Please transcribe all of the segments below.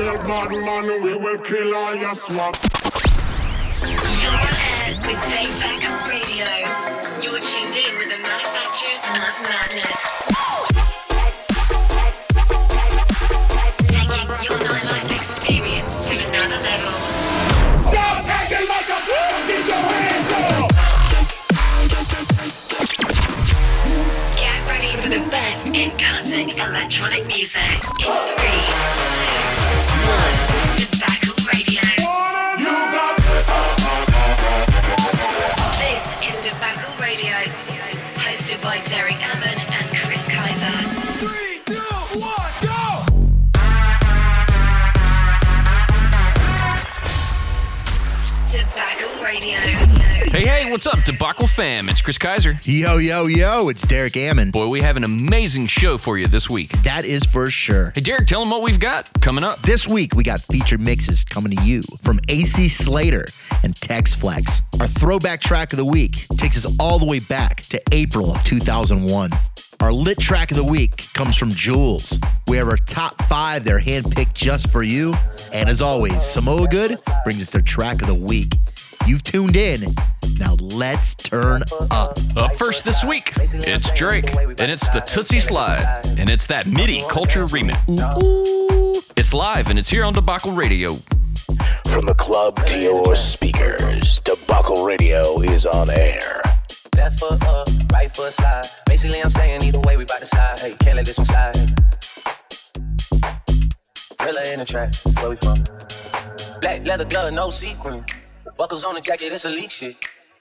real bad man, we will kill all your swap. You're on air with Debacle Radio. You're tuned in with the manufacturers of madness. Taking your nightlife experience to another level. Stop acting like a fool! Get your hands up! Get ready for the best in cutting electronic music. In three, two, one. Hey, what's up, Debacle fam? It's Chris Kaiser. Yo, yo, yo, it's Derek Ammon. Boy, we have an amazing show for you this week. That is for sure. Hey, Derek, tell them what we've got coming up. This week, we got featured mixes coming to you from AC Slater and Tex Flex. Our throwback track of the week takes us all the way back to April of 2001. Our lit track of the week comes from Jules. We have our top five that are handpicked just for you. And as always, Samoa Good brings us their track of the week. You've tuned in. Now let's turn up. Up first this week, it's Drake, and it's the Tootsie Slide, and it's that MIDI Culture remix. It's live, and it's here on Debacle Radio. From the club to your speakers, Debacle Radio is on air. Left foot up, right foot slide. Basically, I'm saying either way, we bout to slide. Hey, can't let this one slide. Thriller in the track, where we from? Black leather glove, no sequin. Buckles on the jacket, it's elite shit.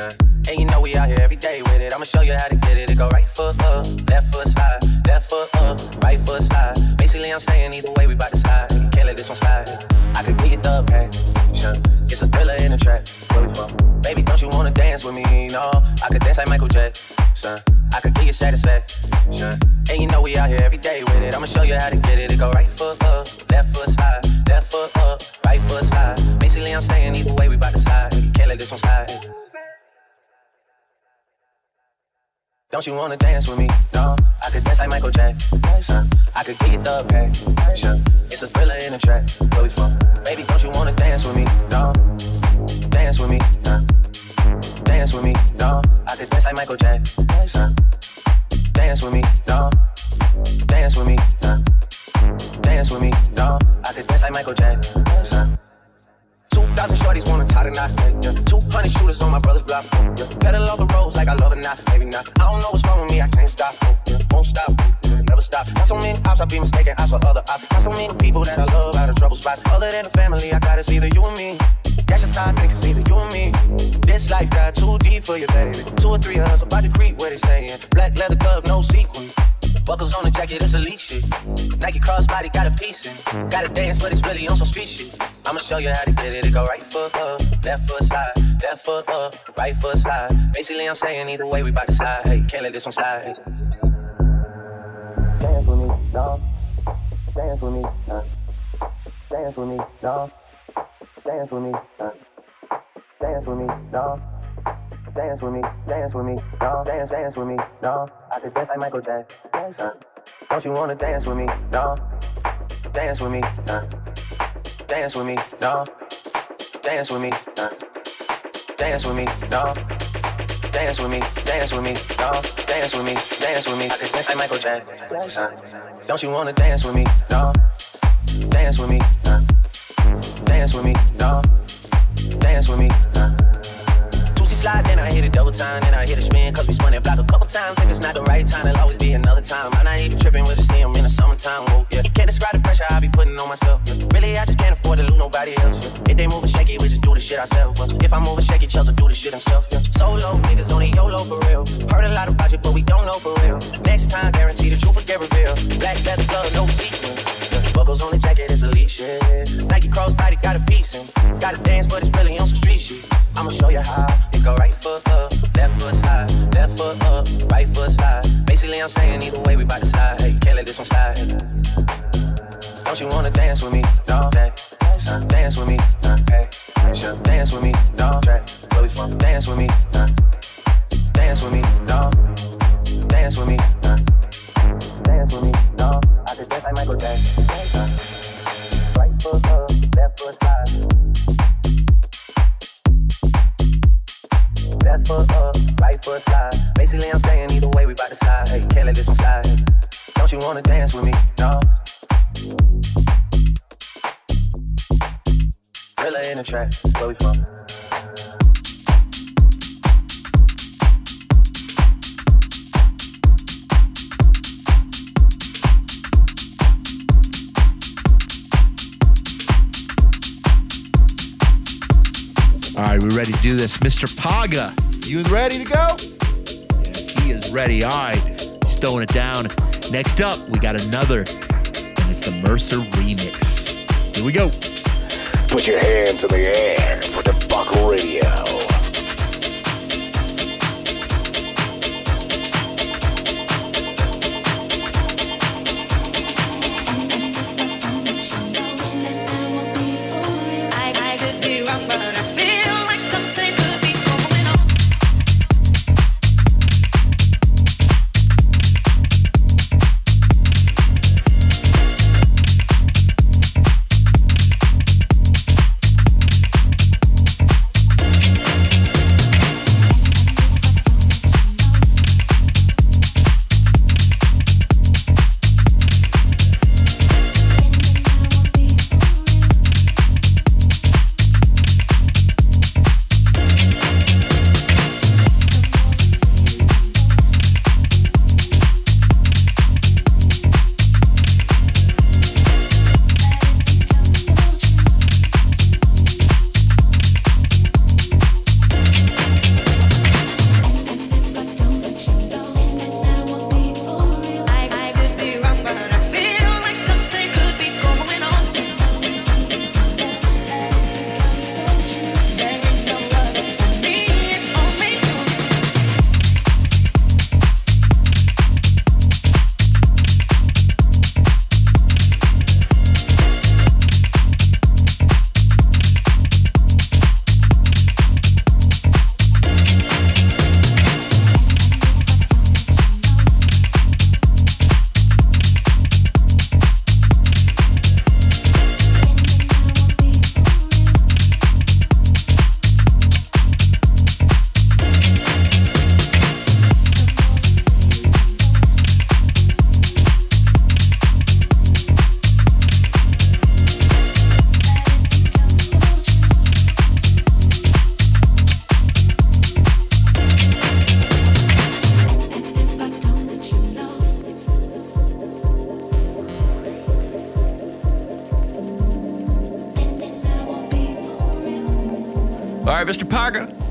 And you know we out here every day with it. I'ma show you how to get it. It go right foot up, left foot slide, left foot up, right foot slide. Basically, I'm saying either way, we bout to slide. Can't let this one slide. I could get the passion. It's a thriller in the track. Baby, don't you wanna dance with me? No, I could dance like Michael Jackson. I could get you satisfaction. And you know we out here every day with it. I'ma show you how to get it. It go right foot up, left foot slide, left foot up, right foot slide. Basically, I'm saying either way, we bout to slide. Can't let this one slide. Don't you wanna dance with me? No, I could dance like Michael Jackson. I could get the passion. It's a thriller in the track. Where we from? Baby, don't you wanna dance with me? No, dance with me. Nah. Dance with me. No, I could dance like Michael Jackson. Dance with me. No, dance with me. Nah. Dance with me. No, I could dance like Michael Jackson. 2,000 shorties wanna tie the knot. 200 shooters on my brother's block. Yeah. Pedal all the roads like I love it not, maybe not. I don't know what's wrong with me, I can't stop. Yeah. Won't stop, never stop. Got so many ops, I be mistaken eyes for other ops. Got so many people that I love out of trouble spots. Other than the family, I got it's either you and me. That's just think it's either you and me. This life got too deep for you, baby. Two or three of us about to creep where they saying. Black leather glove, no sequin. Buckles on the jacket, it's elite shit. Nike crossbody got a piece in. Gotta dance, but it's really on some street shit. I'ma show you how to get it. It go right foot up, left foot slide, left foot up, right foot slide. Basically, I'm saying either way, we bout to slide. Hey, can't let this one slide. Dance with me, no. Dance with me, no. Dance with me, no. Dance with me, no. Dance with me, no. Dance with me, dance with me, no. Dance, dance with me, no. I could dance like Michael Jackson. Don't you wanna dance with me, no? Dance with me, no. Dance with me, no. Dance with me, no. Dance with me, no. Dance with me, dance with me, no. Dance with me, dance with me. I could dance like Michael Jackson. Don't you wanna dance with me, no? Dance with me, no. Dance with me, no. Dance with me, slide, then I hit it double time, then I hit a spin, cause we spun it block a couple times. If it's not the right time, it'll always be another time. I'm not even tripping with the see in the summertime. Whoa, yeah. Can't describe the pressure I be putting on myself. Really, I just can't afford to lose nobody else. If they moving shaky, we just do the shit ourselves. If I'm moving shaky, Chelsea do the shit himself. Yeah. Solo niggas on a YOLO for real. Heard a lot about you, but we don't know for real. Next time, guarantee the truth will get revealed. Black leather glove, no sequins. Buckles on the jacket, it's elite shit. Nike crossbody got a piece in. Gotta dance, but it's really on some street shit. I'ma show you how it go right foot up, left foot slide, left foot up, right foot slide. Basically, I'm saying either way, we bout to slide. Hey, can't let this one slide. Don't you wanna dance with me? No, okay. Son, dance with me. Okay. Sure, dance with me. No, okay. Where we from? Dance with me. Uh, dance with me. No. Dance with me. Uh, dance with me. Right foot up, left foot. Left foot up, right foot. Basically, I'm saying either way, we bout to can't let this one slide. Don't you wanna dance with me? No. In the where we from? All right, we ready to do this. Mr. Paga, you ready to go? Yes, he is ready. All right, he's throwing it down. Next up, we got another, and it's the Mercer remix. Here we go. Put your hands in the air for Debacle Radio.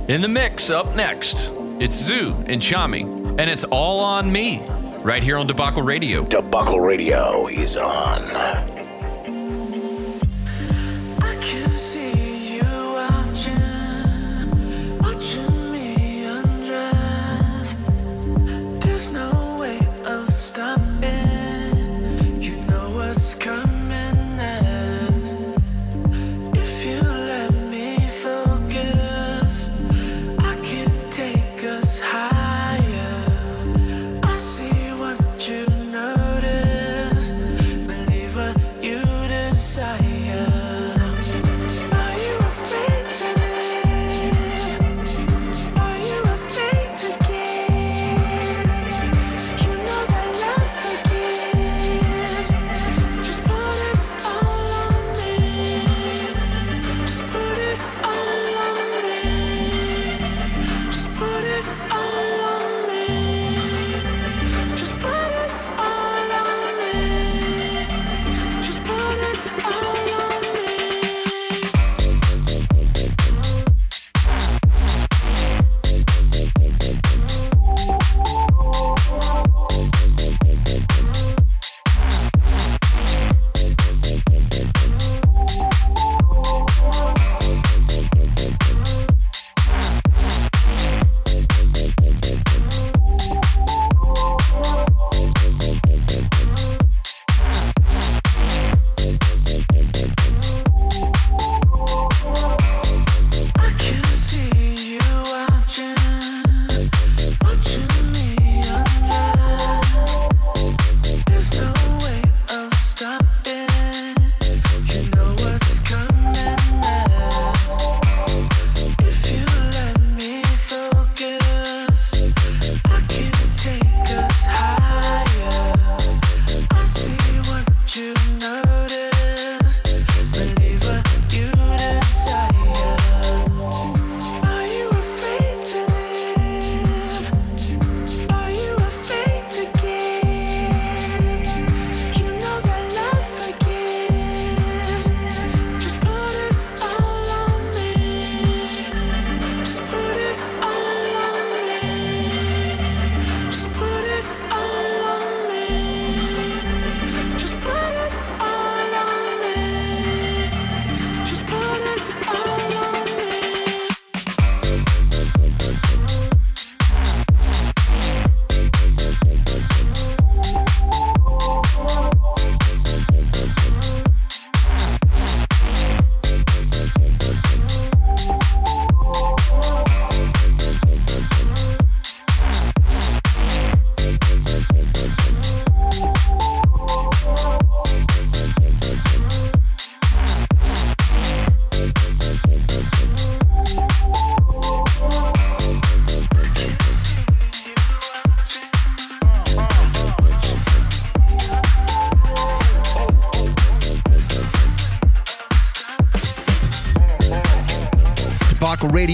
In the mix, up next, it's Zoo and Chami, and it's all on me, right here on Debacle Radio. Debacle Radio is on.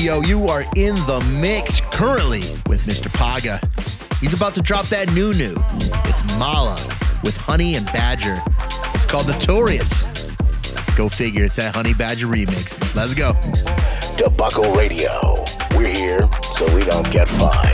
Radio. You are in the mix currently with Mr. Paga. He's about to drop that new new. It's Malaa with Honey and Badger. It's called Notorious. Go figure, it's that Honey Badger remix. Let's go. Debacle Radio. We're here so we don't get fined.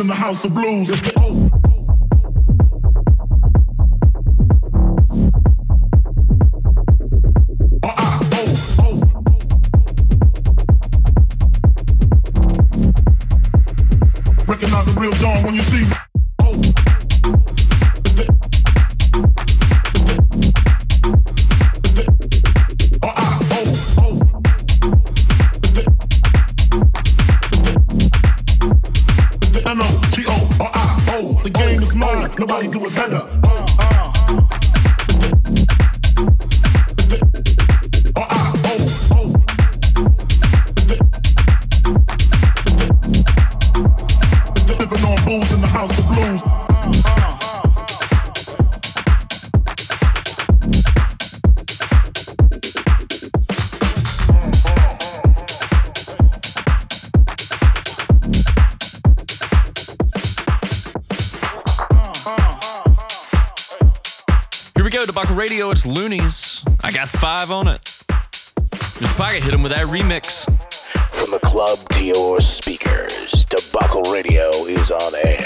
In the house of blues. Loonies. I got five on it. Mr. Pocket hit him with that remix. From the club to your speakers, Debacle Radio is on air.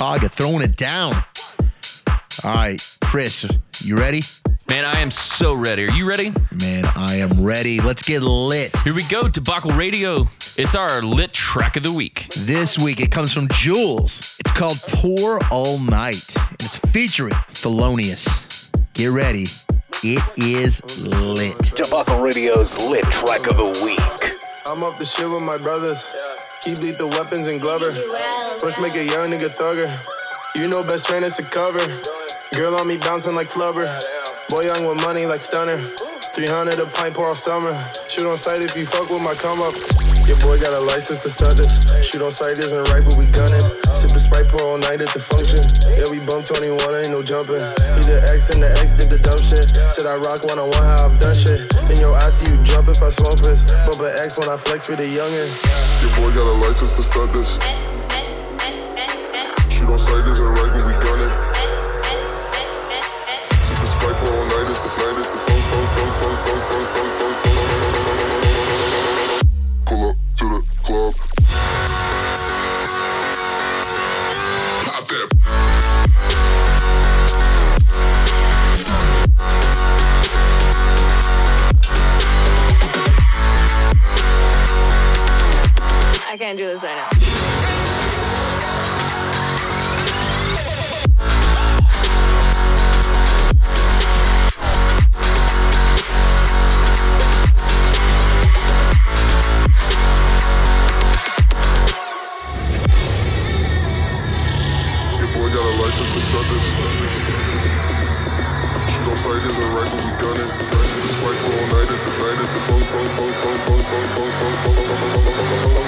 Out to Mr. Paga throwing it down. All right, Chris, you ready? Man, I am so ready. Are you ready? Man, I am ready. Let's get lit. Here we go, Debacle Radio. It's our lit track of the week. This week it comes from Jules. It's called Pour All Night. And it's featuring Thelonious. Get ready. It is lit. Debacle Radio's lit track of the week. I'm up the shit with my brothers. Keep lethal weapons and Glover. First make a young nigga thugger. You know best friend is a cover. Girl on me bouncing like flubber. Boy young with money like stunner. 300 a pint pour all summer. Shoot on sight if you fuck with my come up. Your boy got a license to stun this. Shoot on sight isn't right, but we gunning. Sip a sprite pour all night at the function. Yeah, we bump 21, ain't no jumping. Feed the X and the X did the dumb shit. Said I rock one on one, how I've done shit. In your eyes, see you jump if I smoke this. Bump an X when I flex for the youngin'. Your boy got a license to start this. Shoot on sight isn't right, but we gun it. Super spike all night is the flight is the funk, funk, funk, funk, funk, funk, funk, funk, funk. Pull up to the club. Pop can't do this right now. Your boy got a license to start this. Shoot on sight isn't right, but we gun it. Super spike for all night at the flight at the funk, funk, funk, funk, funk, funk, funk, funk, funk, funk, funk, funk,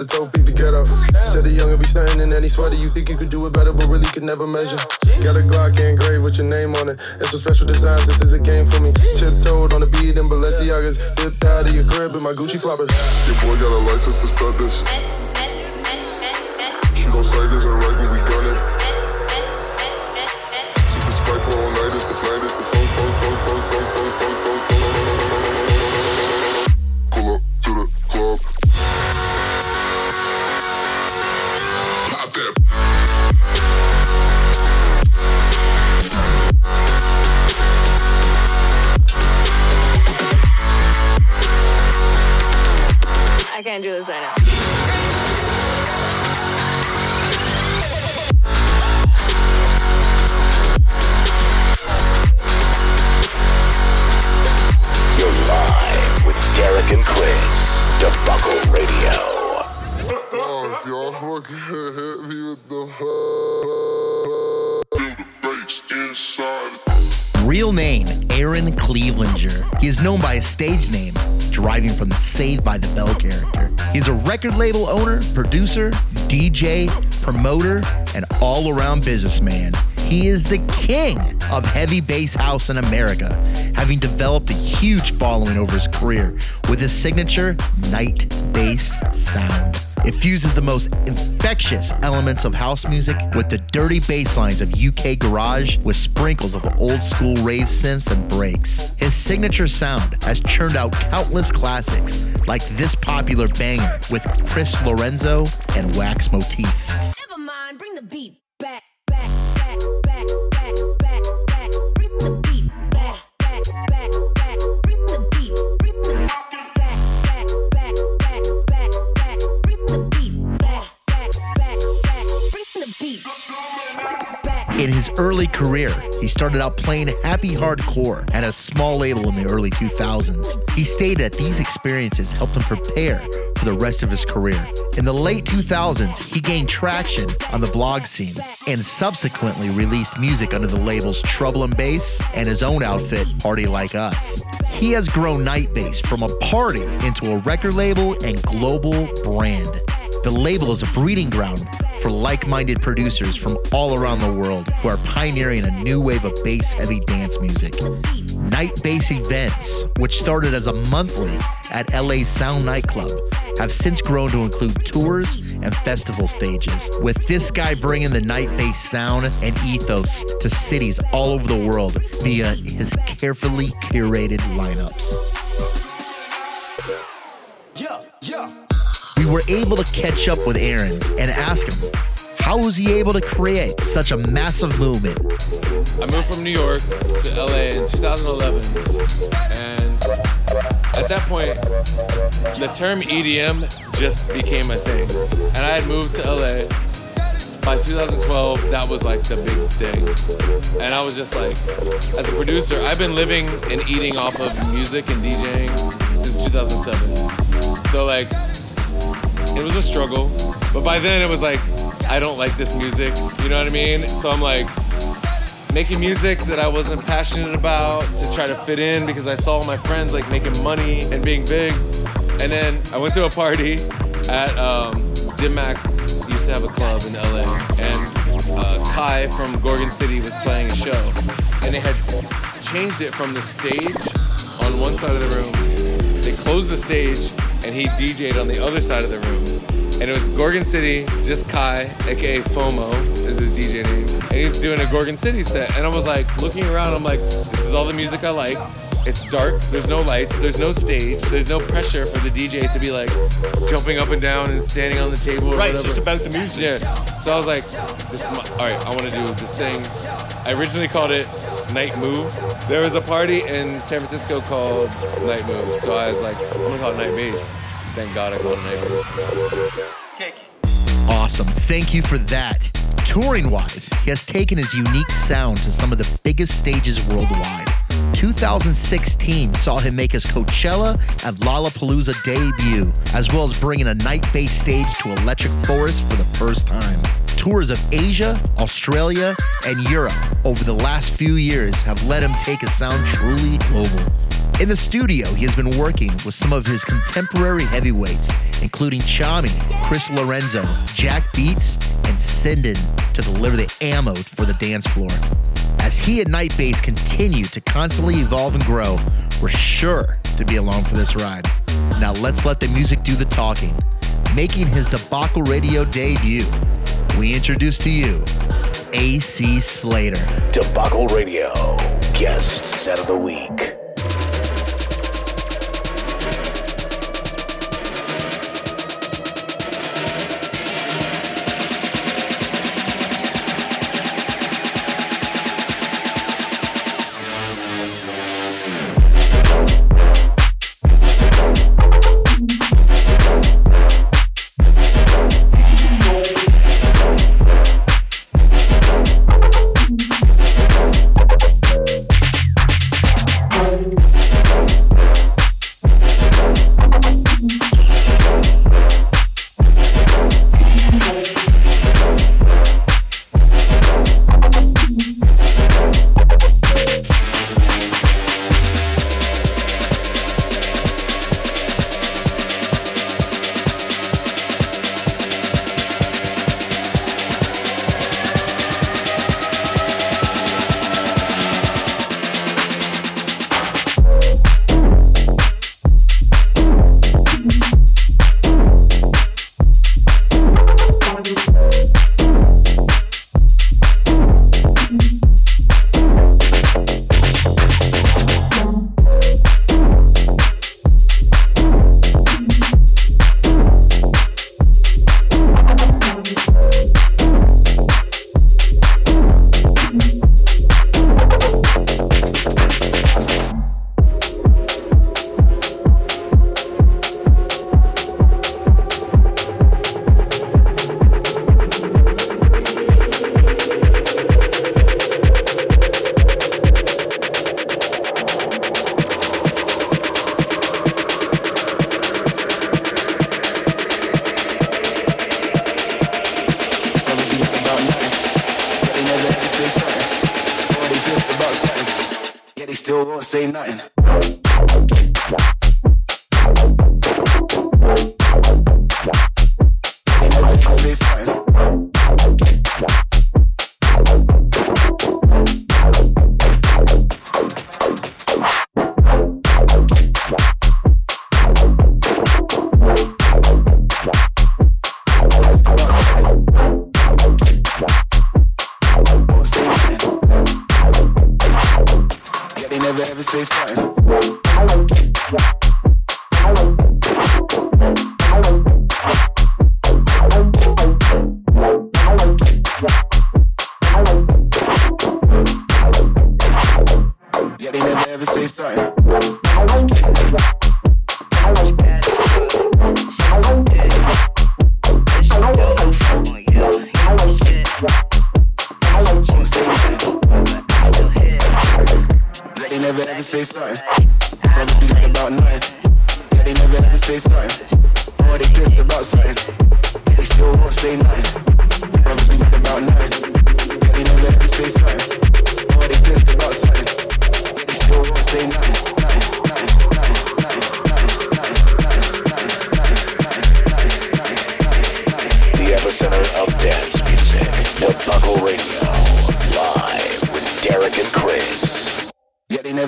To toe, peep to get up. Said the young and be stunting in any sweater. You think you could do it better, but really could never measure. Got a Glock engraved with your name on it. It's a special design, this is a game for me. Tiptoed on the beat in Balenciagas. Dipped out of your crib in my Gucci floppers. Your boy got a license to start this. Shoot on sight isn't right, but we label owner, producer, DJ, promoter, and all around businessman. He is the king of heavy bass house in America, having developed a huge following over his career with his signature night bass sound. It fuses the most infectious elements of house music with the dirty bass lines of UK garage with sprinkles of old school rave synths and breaks. His signature sound has churned out countless classics like this popular banger with Chris Lorenzo and Wax Motif. Career, he started out playing happy hardcore at a small label in the early 2000s. He stated that these experiences helped him prepare for the rest of his career. In the late 2000s, he gained traction on the blog scene and subsequently released music under the labels Trouble and Bass and his own outfit, Party Like Us. He has grown Night Bass from a party into a record label and global brand. The label is a breeding ground for like minded producers from all around the world who are pioneering a new wave of bass heavy dance music. Night Bass events, which started as a monthly at LA's Sound Nightclub, have since grown to include tours and festival stages, with this guy bringing the night bass sound and ethos to cities all over the world via his carefully curated lineups. Yeah, yeah. We were able to catch up with Aaron and ask him how was he able to create such a massive movement? I moved from New York to LA in 2011, and at that point, the term EDM just became a thing. And I had moved to LA. By 2012, that was like the big thing. And I was just like, as a producer, I've been living and eating off of music and DJing since 2007. So, like, it was a struggle. But by then, it was like, I don't like this music. You know what I mean? So I'm like, making music that I wasn't passionate about to try to fit in because I saw my friends like making money and being big. And then I went to a party at um, Jim Mack used to have a club in LA, and uh, Kye from Gorgon City was playing a show, and they had changed it from the stage on one side of the room. They closed the stage, and he DJ'd on the other side of the room. And it was Gorgon City, just Kye, aka Foamo, is his DJ name. And he's doing a Gorgon City set. And I was like, looking around, I'm like, this is all the music I like. It's dark, there's no lights, there's no stage, there's no pressure for the DJ to be like jumping up and down and standing on the table. Or Right, it's just about the music. Yeah. So I was like, this is my, all right, I want to do this thing. I originally called it Night Moves. There was a party in San Francisco called Night Moves. So I was like, I'm going to call it Night Bass. Thank God I called it Night Bass. Awesome. Thank you for that. Touring wise, he has taken his unique sound to some of the biggest stages worldwide. 2016 saw him make his Coachella and Lollapalooza debut, as well as bringing a night based stage to Electric Forest for the first time. Tours of Asia, Australia, and Europe over the last few years have let him take his sound truly global. In the studio, he has been working with some of his contemporary heavyweights, including Chami, Chris Lorenzo, Jack Beats, and Sinden, to deliver the ammo for the dance floor. As he and Night Bass continue to constantly evolve and grow, we're sure to be along for this ride. Now let's let the music do the talking. Making his Debacle Radio debut, we introduce to you AC Slater. Debacle Radio, guest set of the week.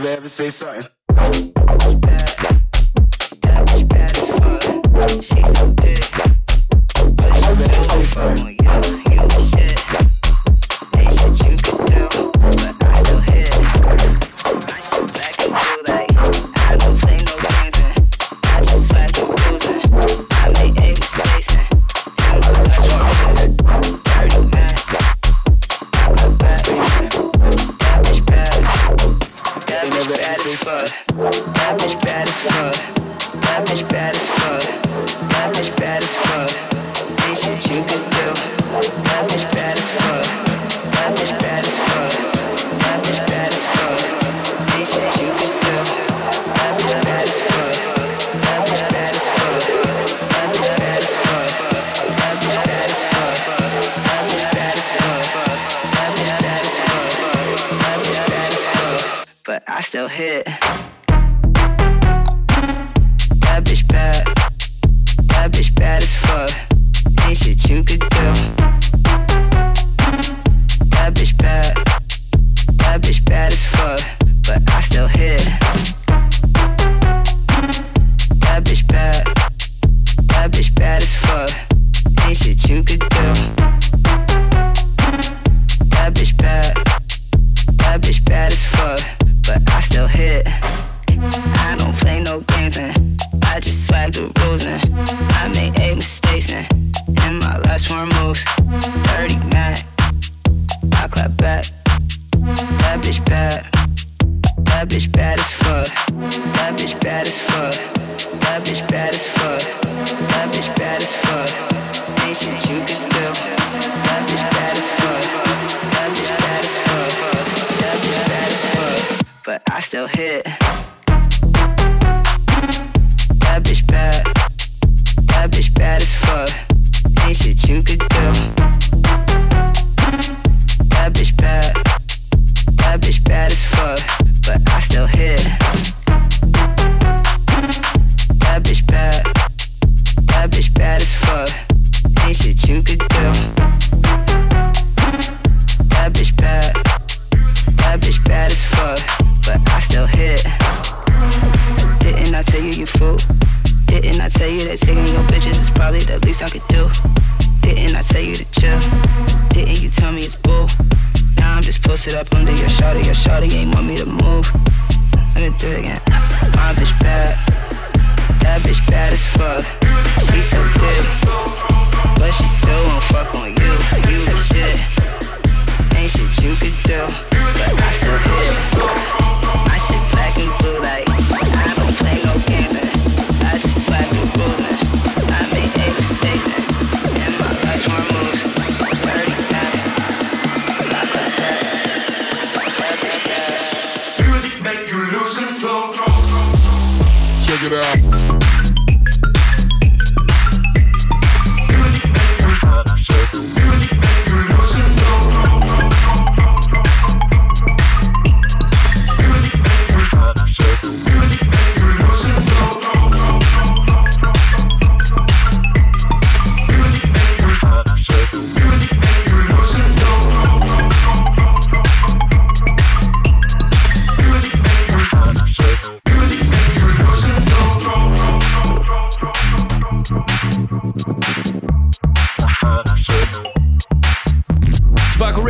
Never ever say something.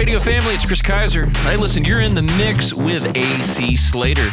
radio family. It's Chris Kaiser. Hey, listen, you're in the mix with AC Slater.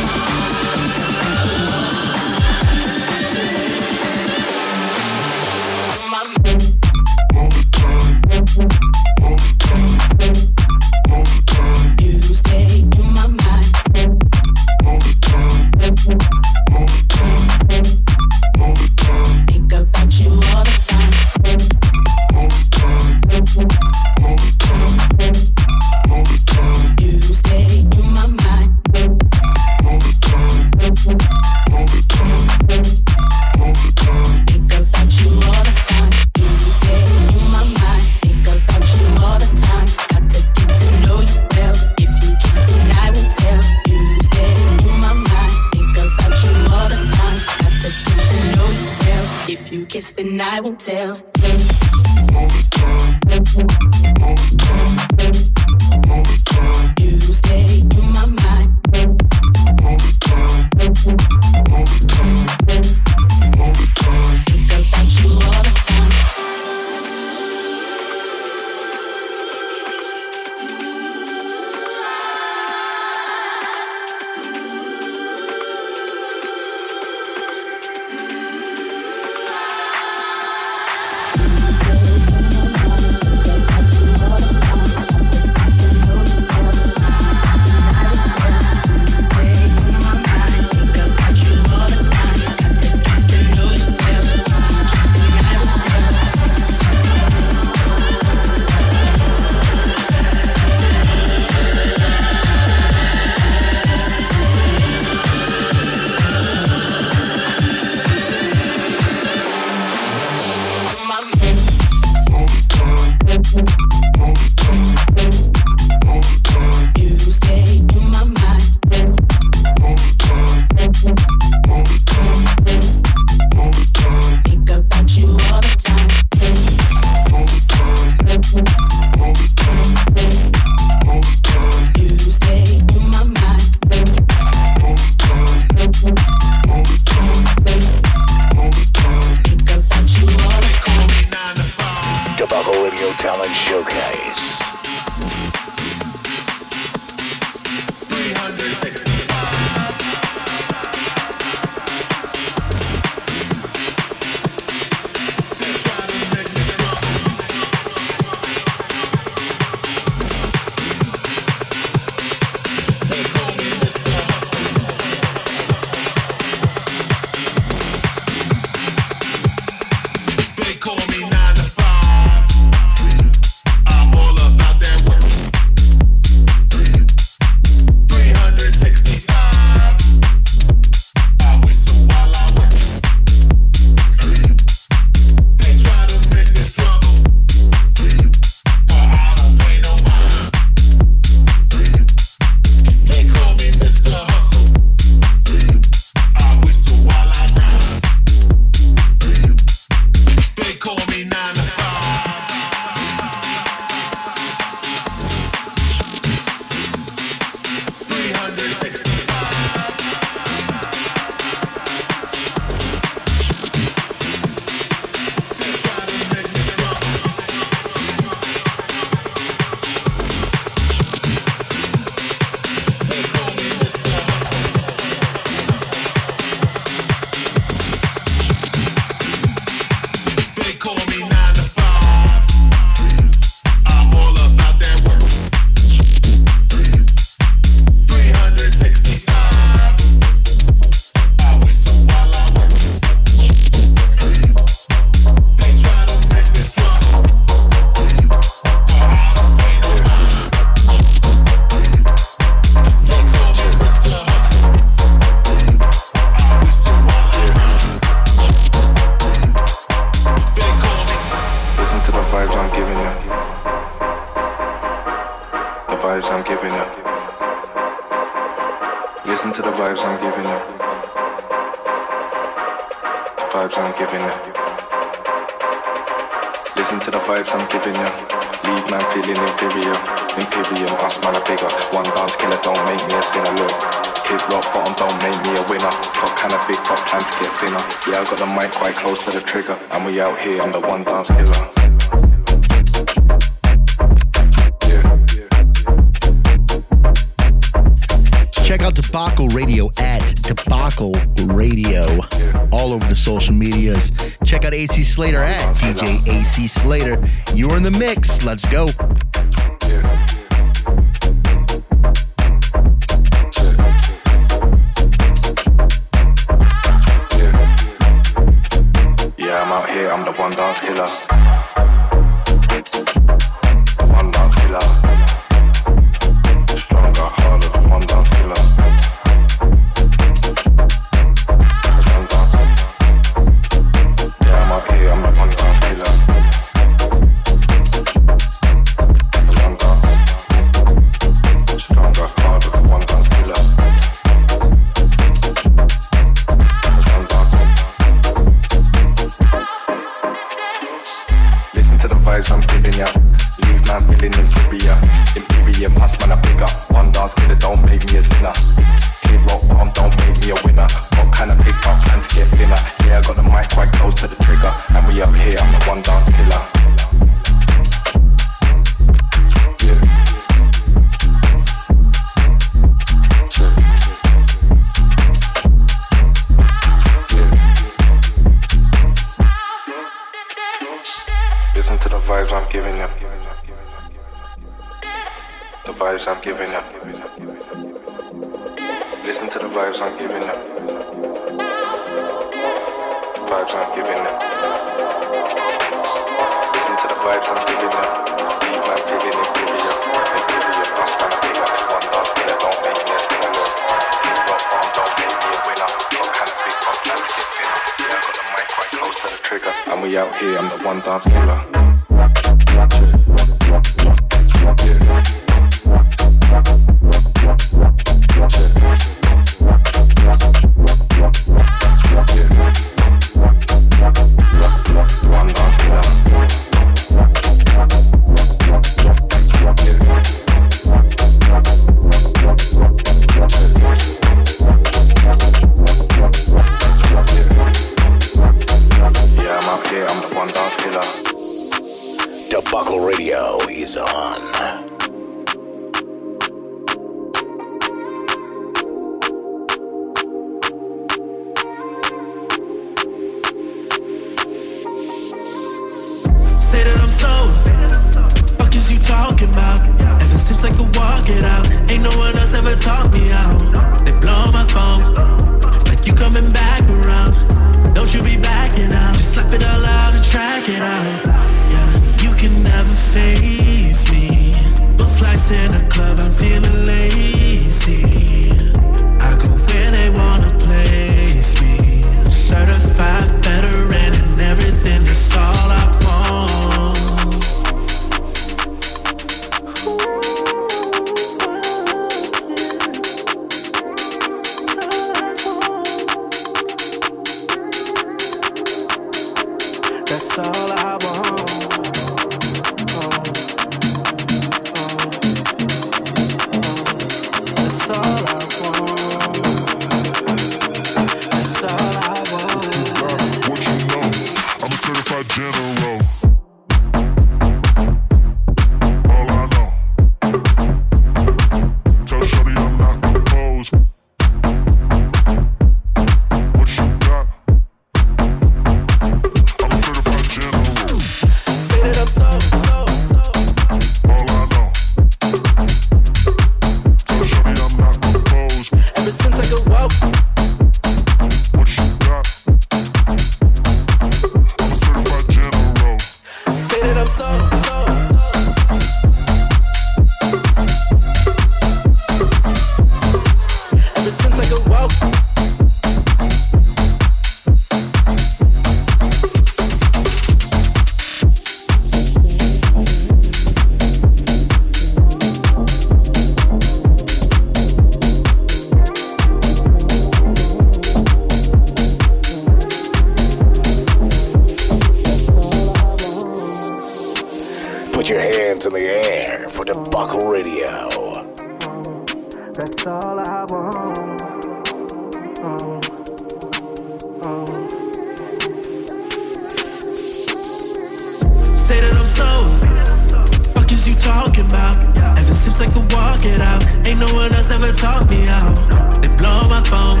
I could walk it out, ain't no one else ever taught me out. They blow my phone,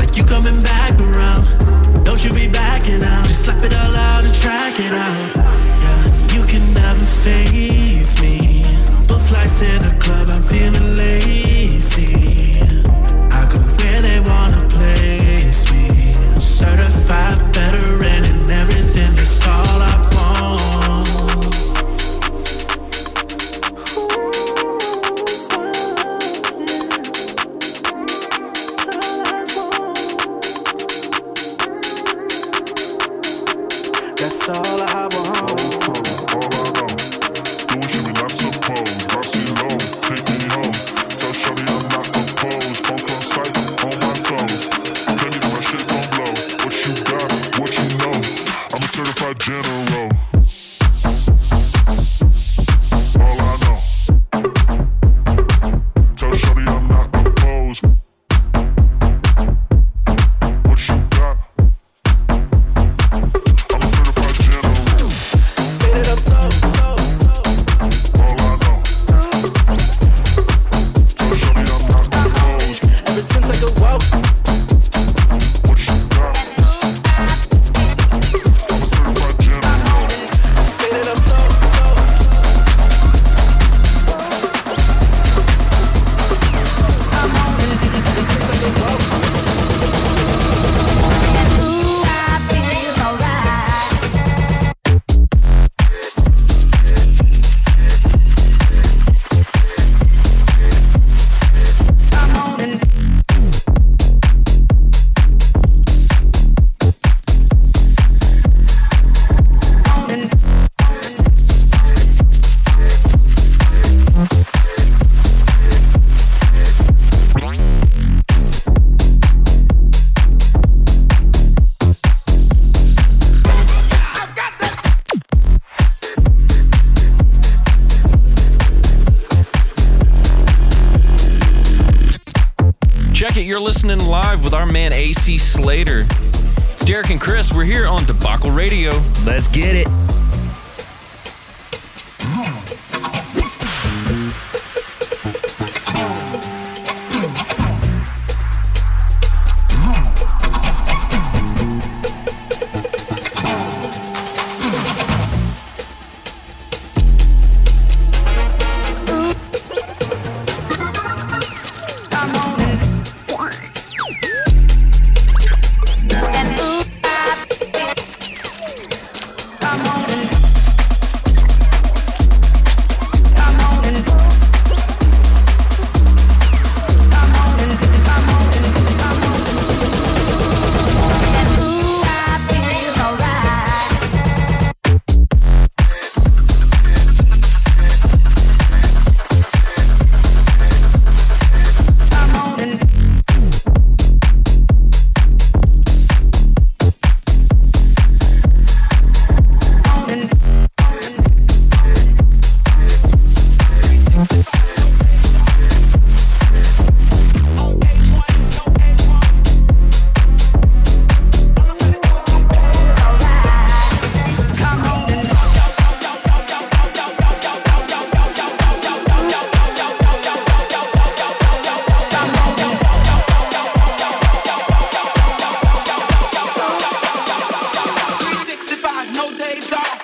like you coming back around. Don't you be backing out? Just slap it all out and track it out. Yeah, you can never face me. Book flights to the club, I'm feeling lazy. I go where they wanna place me. Certified veteran and everything, that's all I days off.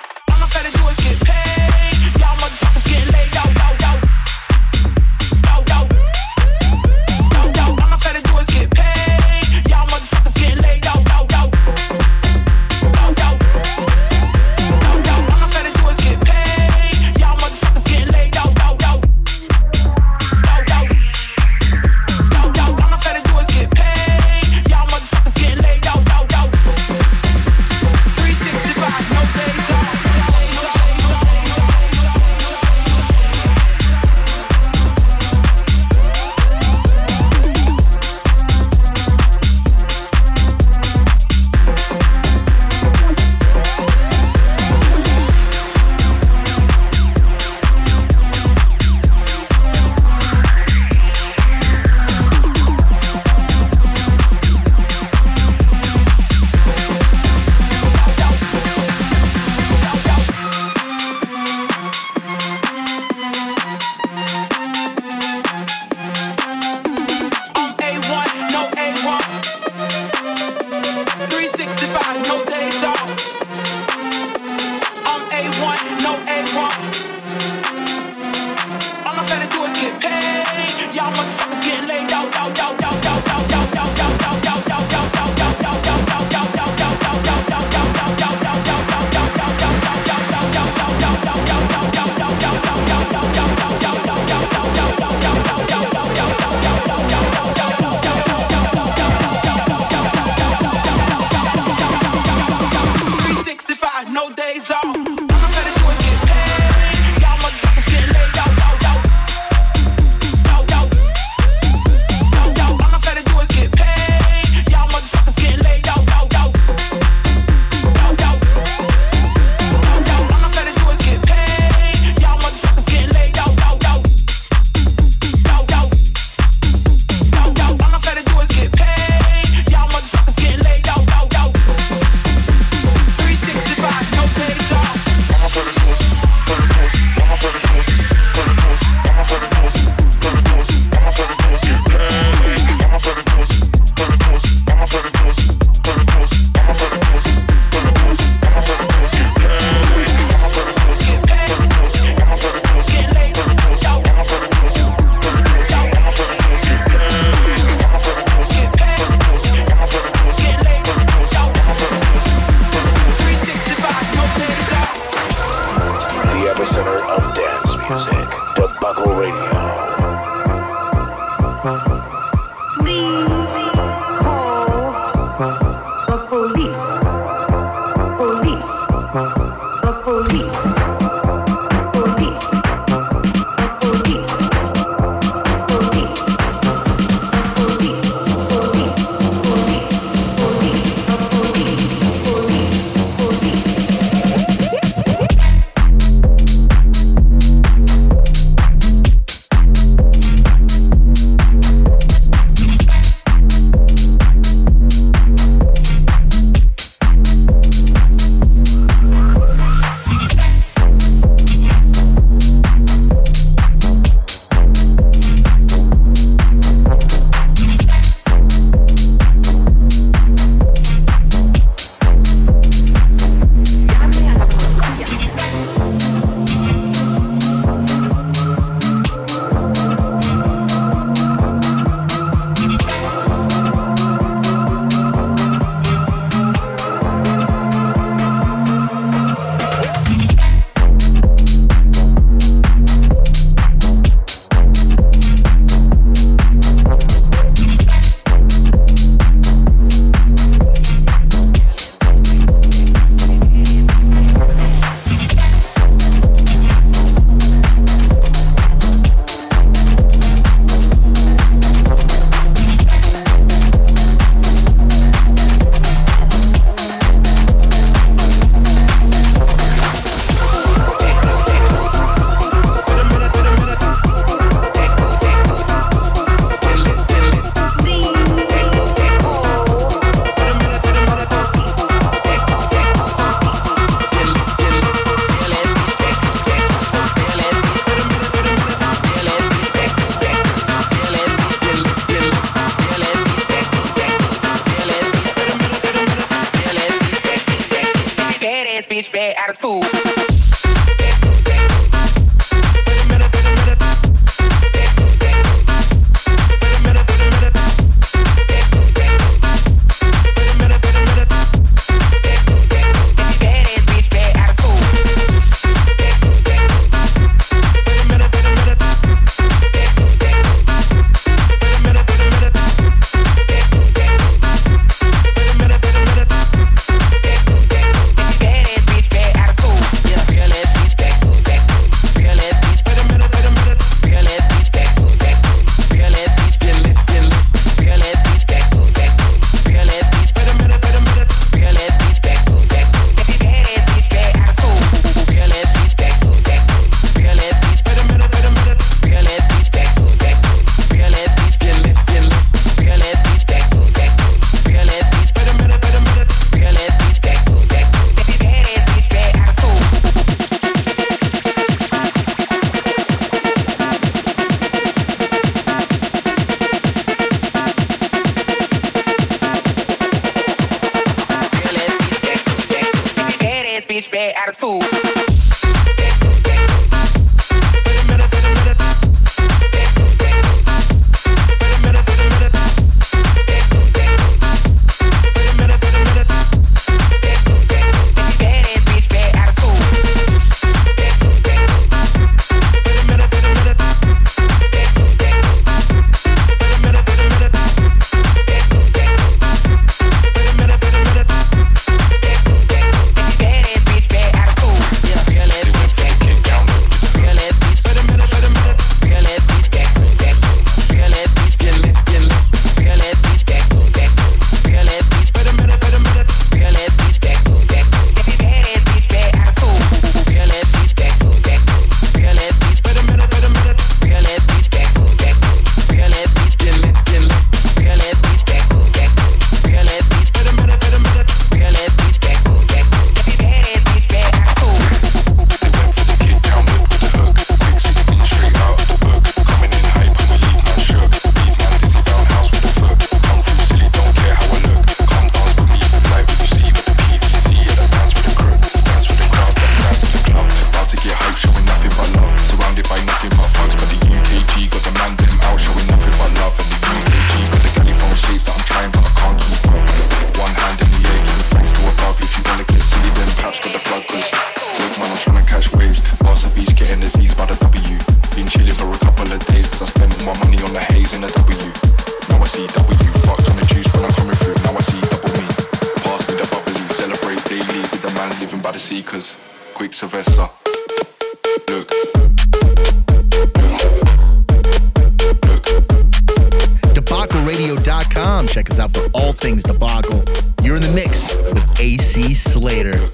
Slater.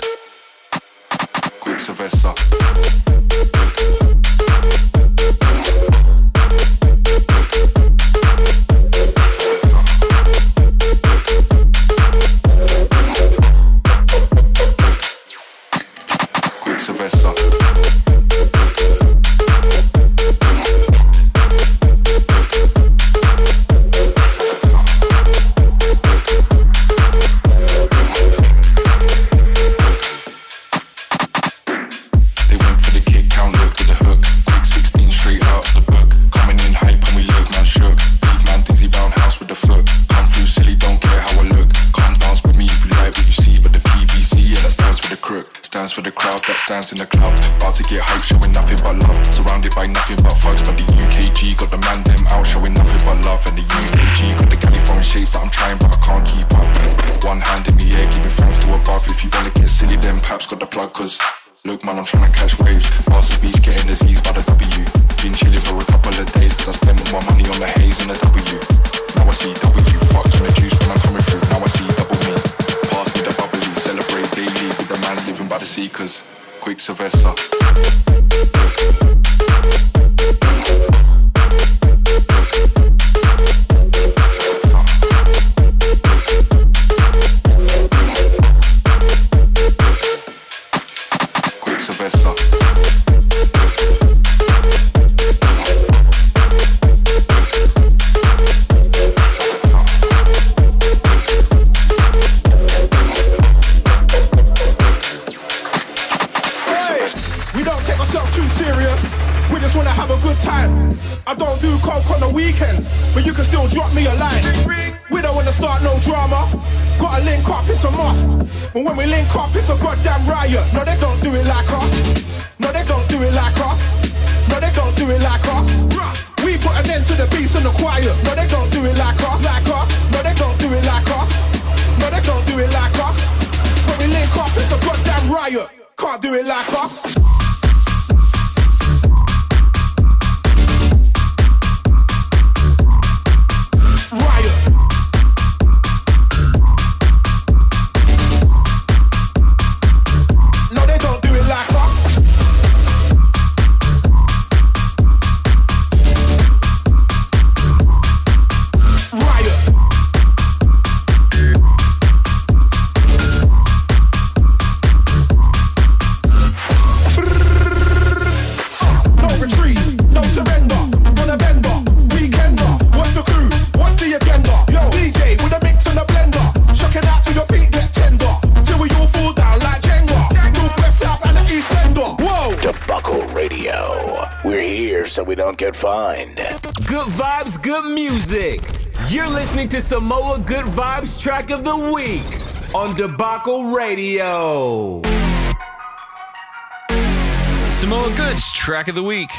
Quick Sylvester. Get hype, Samoa Good Vibes track of the week on Debacle Radio. Samoa Goods track of the week.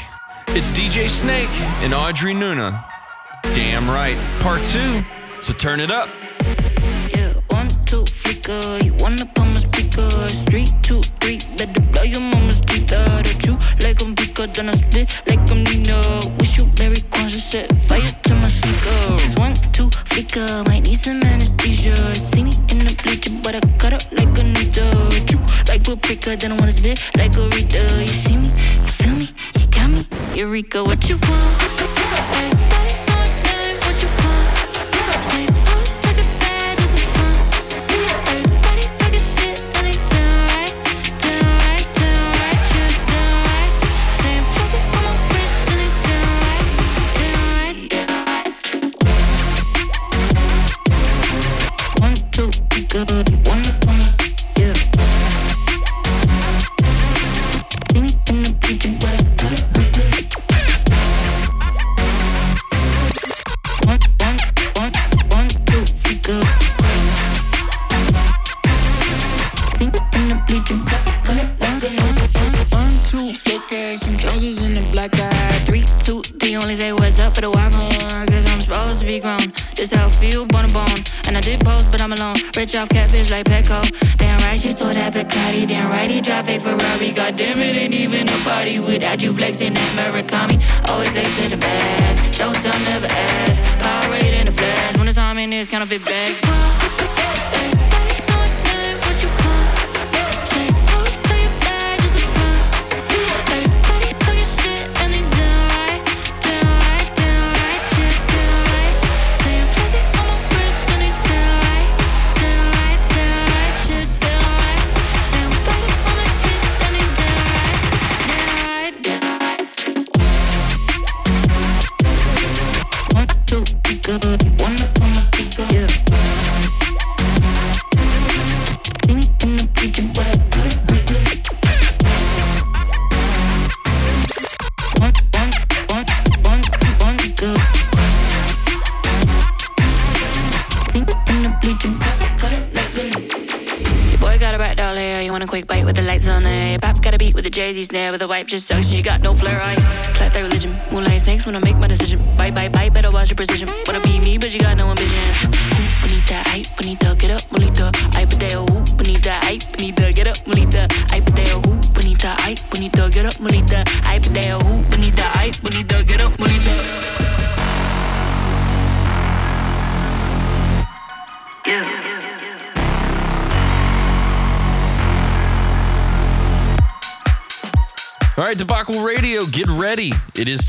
It's DJ Snake and Audrey Nuna. Damn right, part two. So turn it up. Yeah, one, two, flicker. You wanna pump my speakers. Three, two, three, better blow your mama's teeth out. At you like I'm bigger than I spit pricker, then I wanna spit like a reader. You see me, you feel me, you got me. Eureka, what you want? Say. Everybody talking shit and they right, right, right, right. Pussy on my wrist and they right, right, good.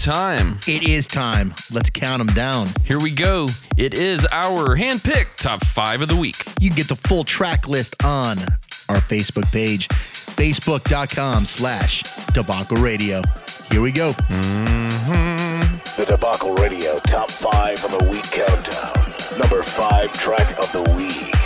Time. It is time. Let's count them down. Here we go. It is our handpicked top five of the week. You can get the full track list on our Facebook page, facebook.com slash debacle radio. Here we go. Mm-hmm. The Debacle Radio Top 5 of the Week Countdown. Number 5 track of the week.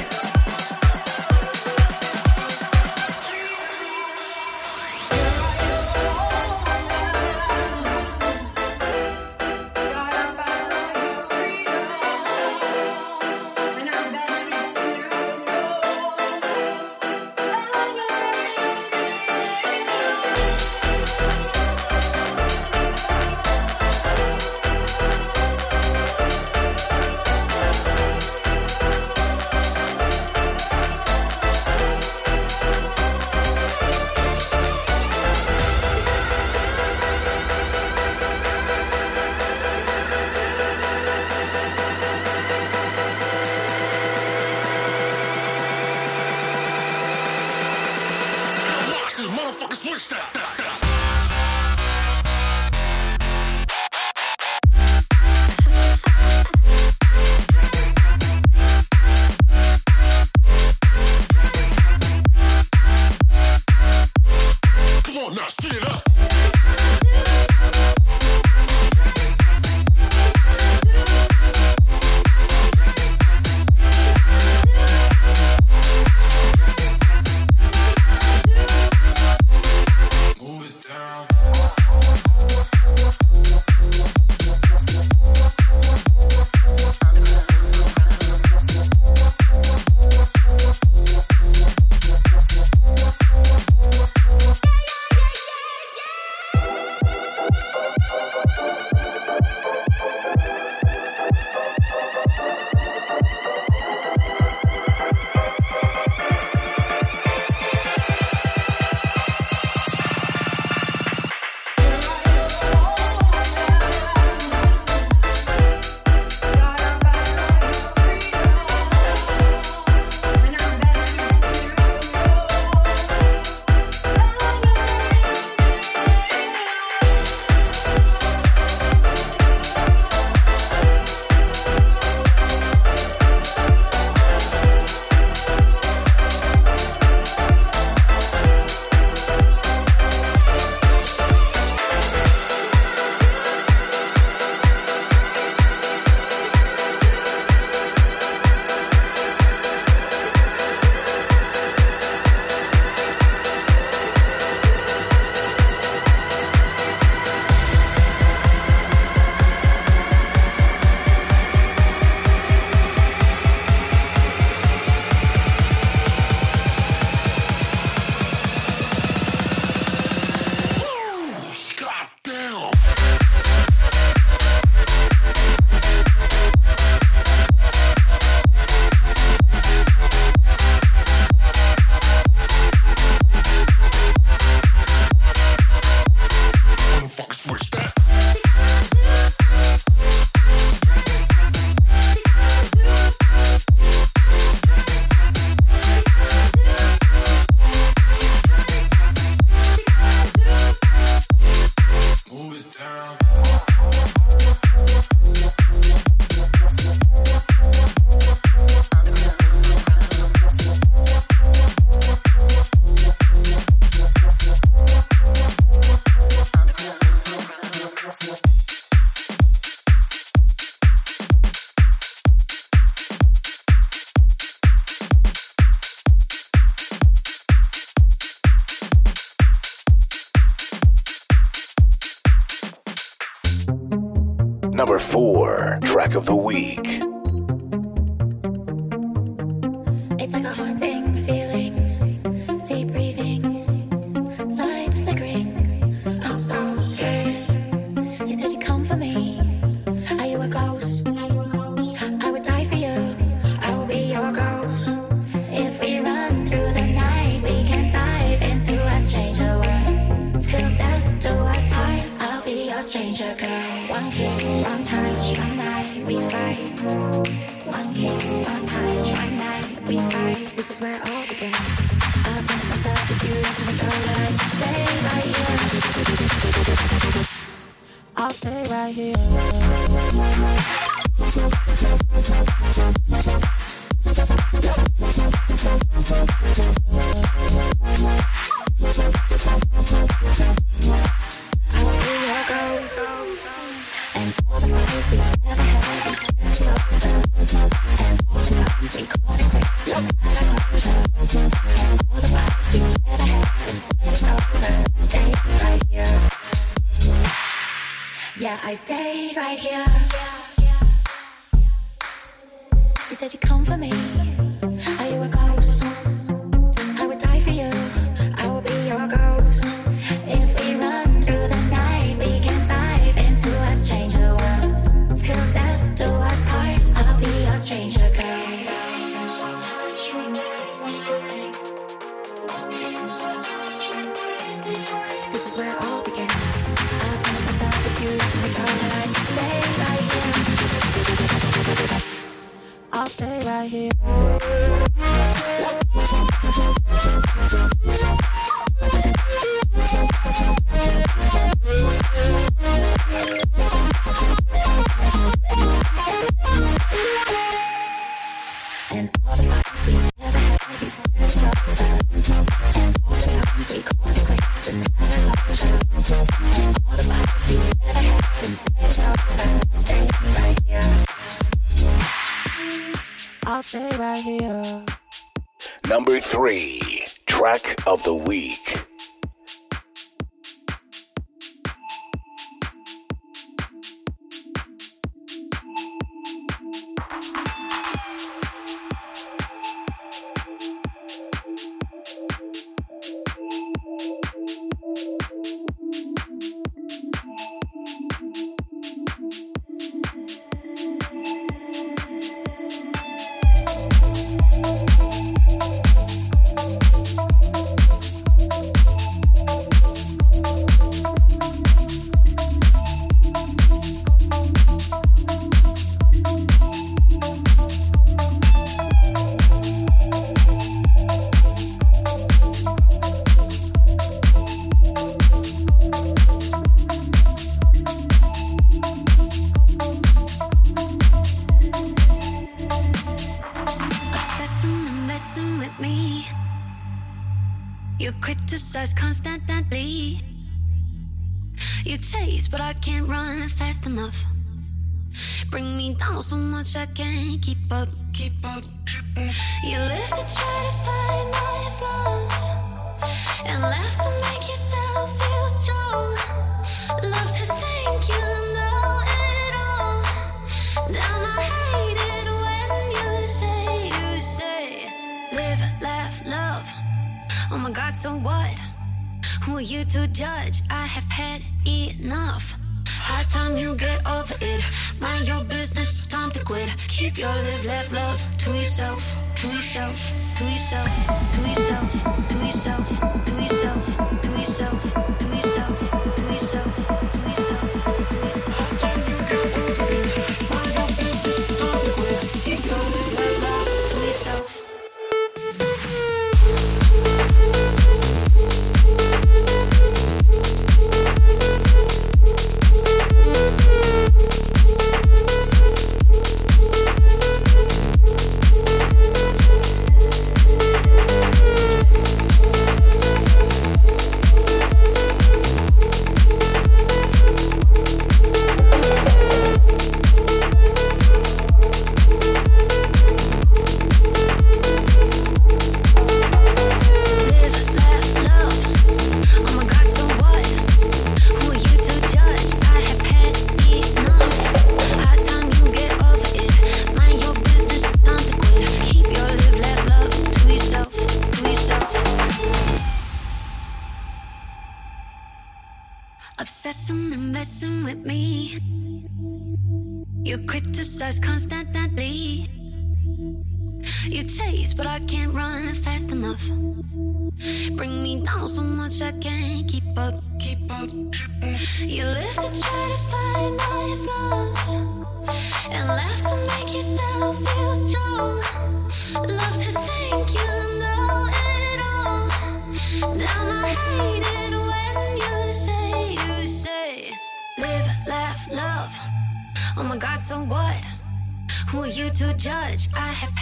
I'll stay right here.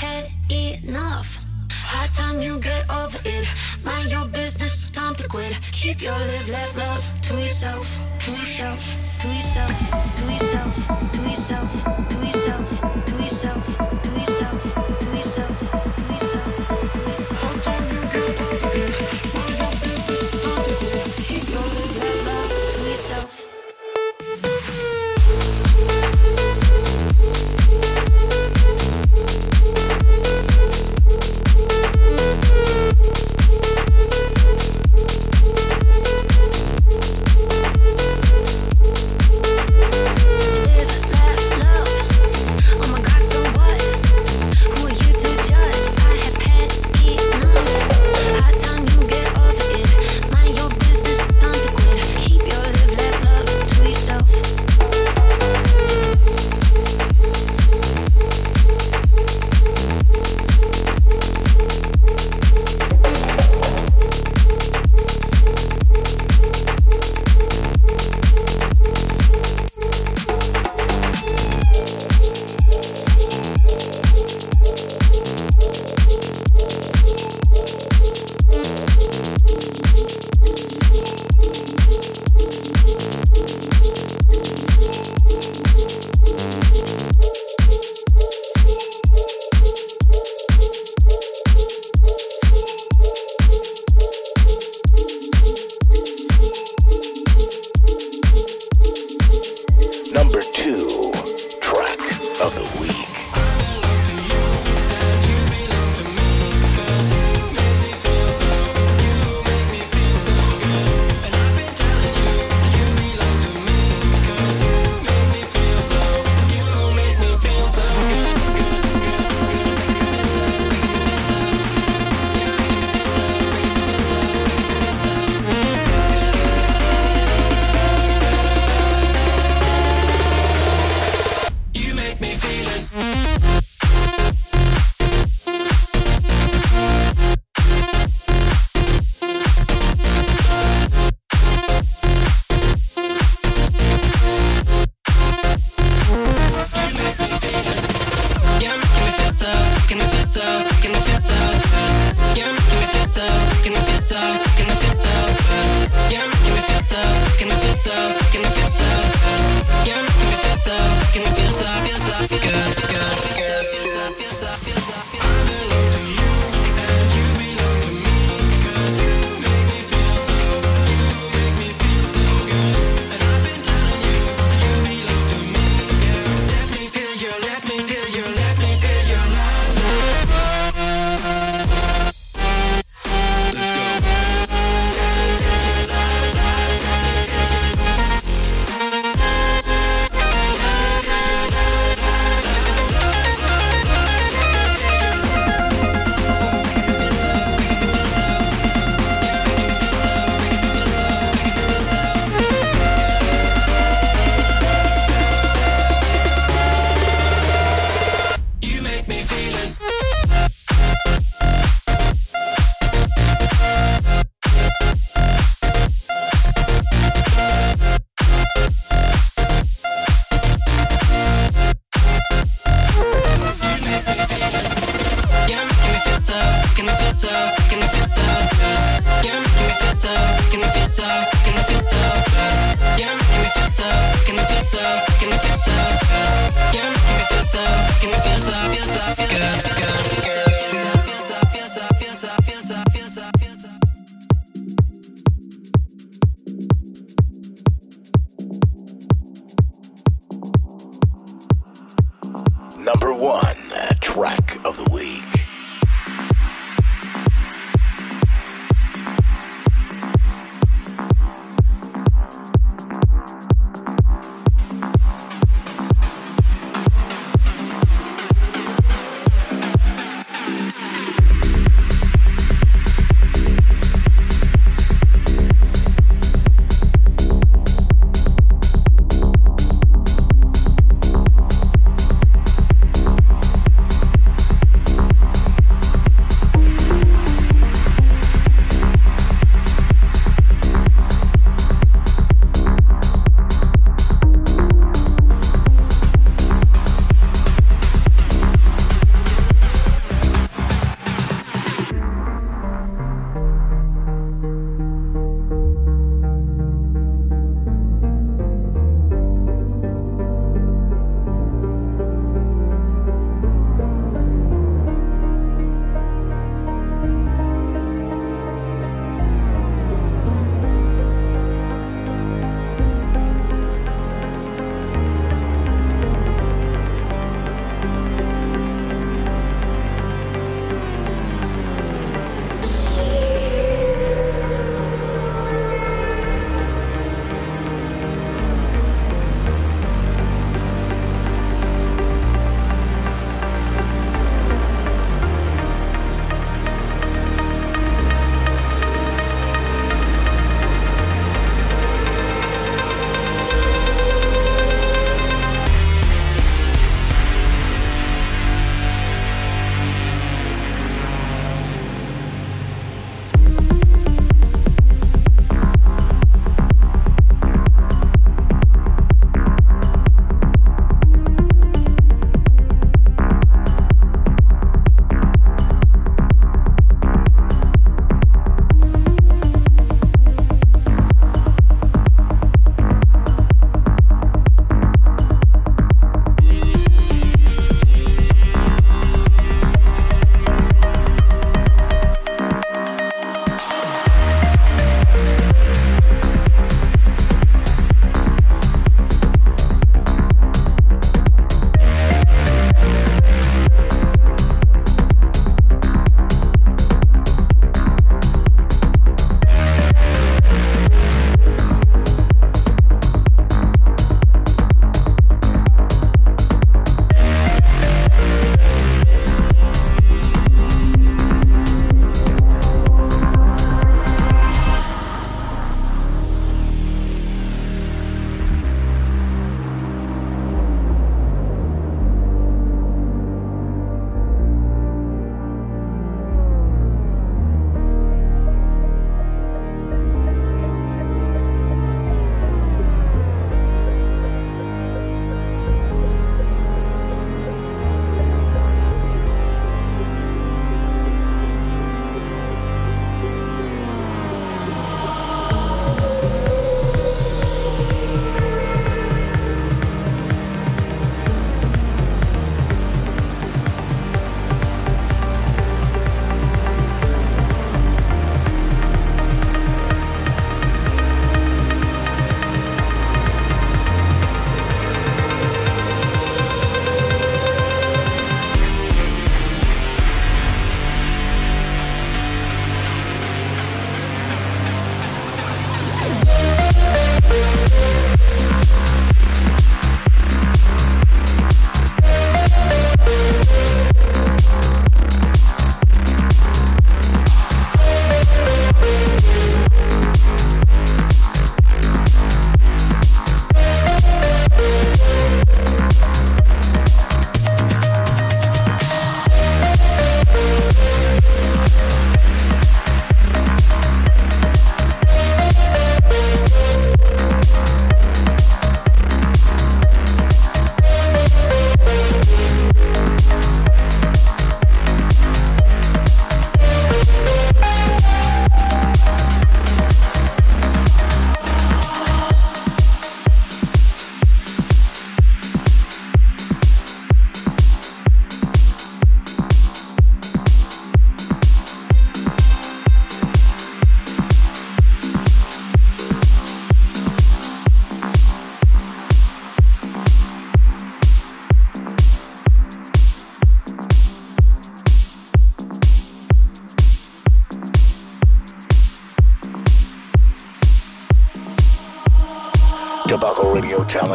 had enough. High time you get over it. Mind your business, time to quit. Keep your live, let love to yourself, to yourself, to yourself, to yourself, to yourself, to yourself, to yourself. To yourself. track of the week.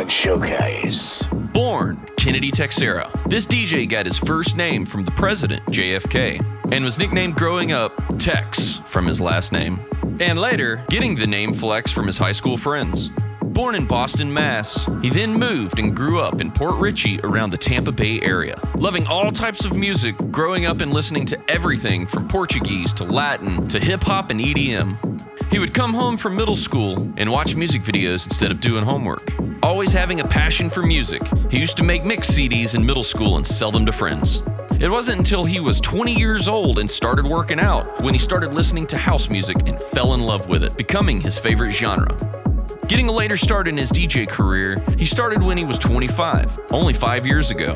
Showcase. Born Kennedy Texera, this DJ got his first name from the president, JFK, and was nicknamed growing up Tex from his last name, and later getting the name Flex from his high school friends. Born in Boston, Mass., he then moved and grew up in Port Richey around the Tampa Bay area. Loving all types of music, growing up and listening to everything from Portuguese to Latin to hip hop and EDM. He would come home from middle school and watch music videos instead of doing homework. Always having a passion for music, he used to make mix CDs in middle school and sell them to friends. It wasn't until he was 20 years old and started working out when he started listening to house music and fell in love with it, becoming his favorite genre. Getting a later start in his DJ career, he started when he was 25, only five years ago.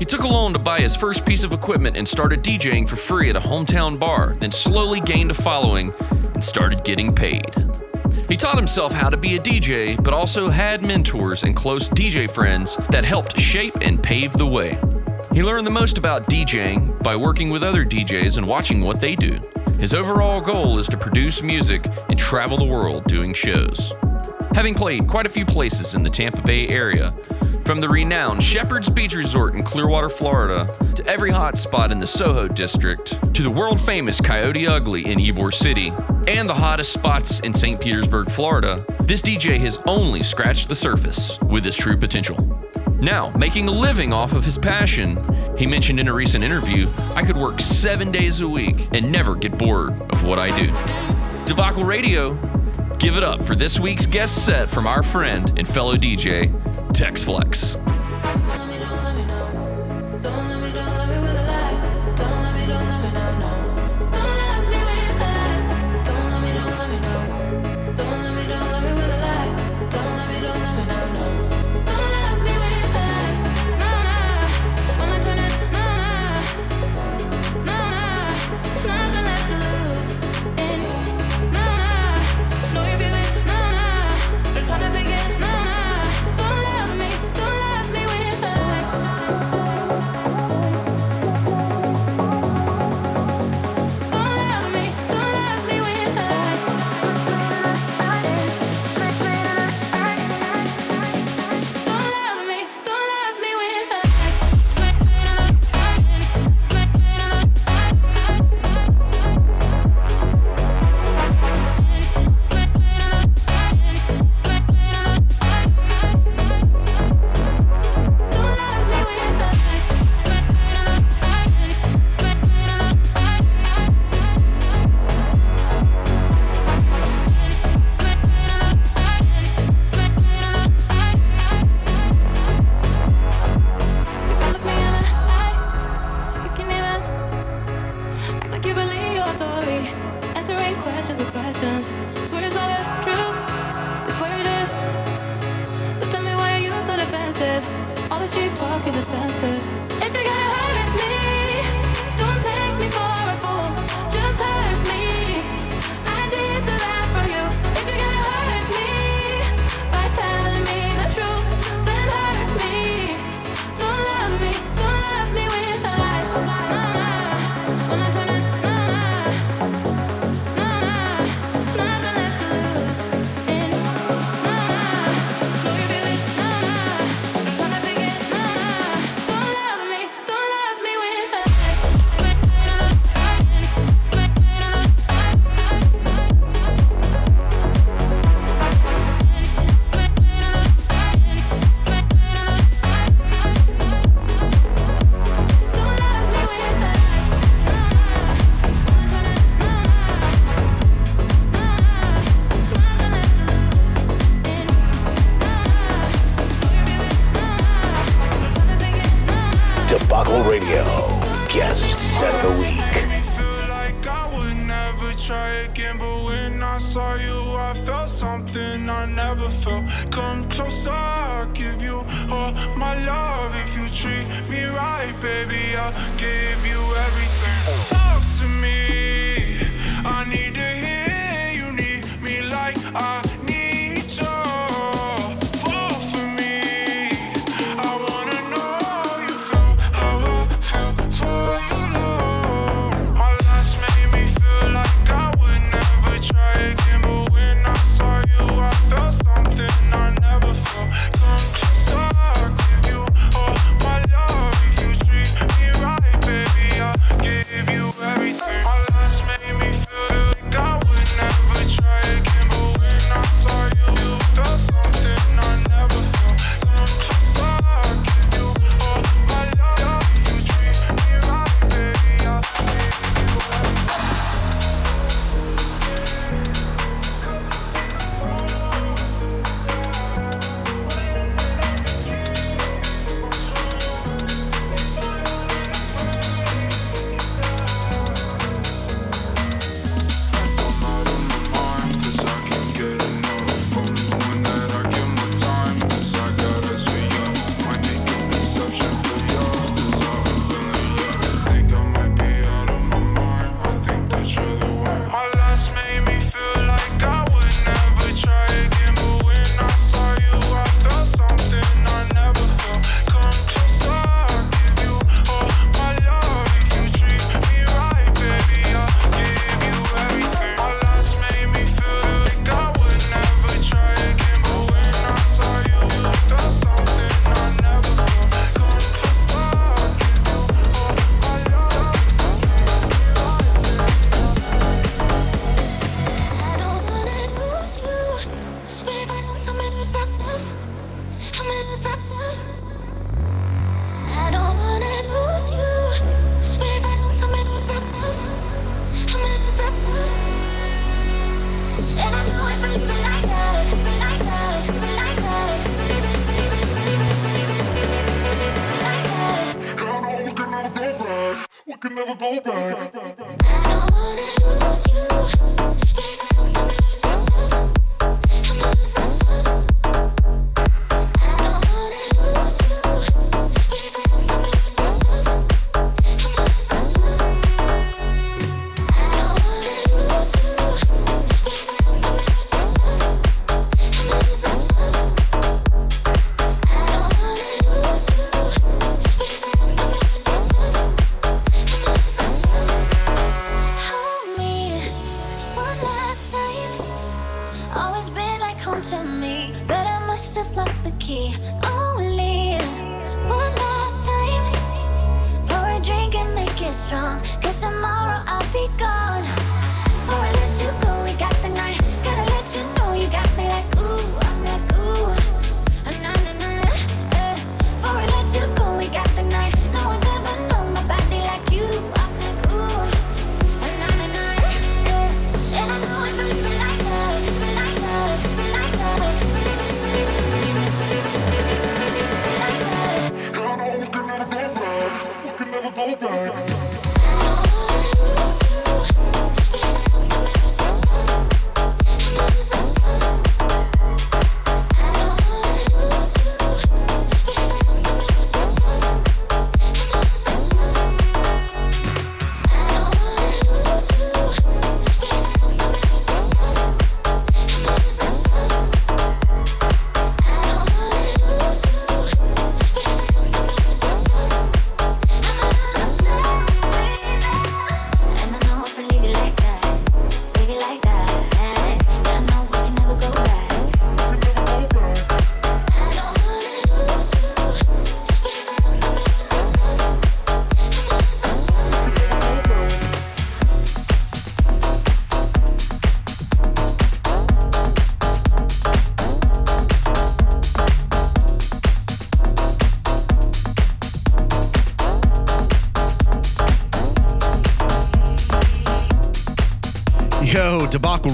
He took a loan to buy his first piece of equipment and started DJing for free at a hometown bar, then slowly gained a following and started getting paid. He taught himself how to be a DJ, but also had mentors and close DJ friends that helped shape and pave the way. He learned the most about DJing by working with other DJs and watching what they do. His overall goal is to produce music and travel the world doing shows. Having played quite a few places in the Tampa Bay area, from the renowned Shephard's Beach Resort in Clearwater, Florida, to every hot spot in the Soho district, to the world famous Coyote Ugly in Ybor City, and the hottest spots in St. Petersburg, Florida, this DJ has only scratched the surface with his true potential. Now, making a living off of his passion, he mentioned in a recent interview, I could work seven days a week and never get bored of what I do. Debacle Radio, give it up for this week's guest set from our friend and fellow DJ, Tex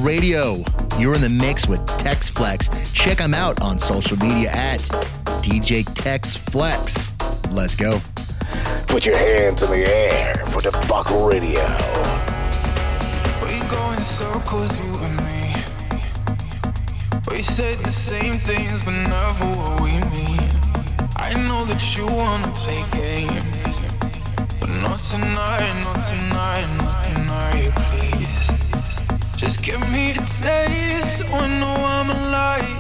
Radio. You're in the mix with Tex Flex. Check him out on social media at DJ Tex Flex. Let's go. Put your hands in the air for the Buckle Radio. We go in circles, you and me. We say the same things, but never what we mean. I know that you wanna play games, but not tonight, not tonight, not me a taste. When I know I'm alive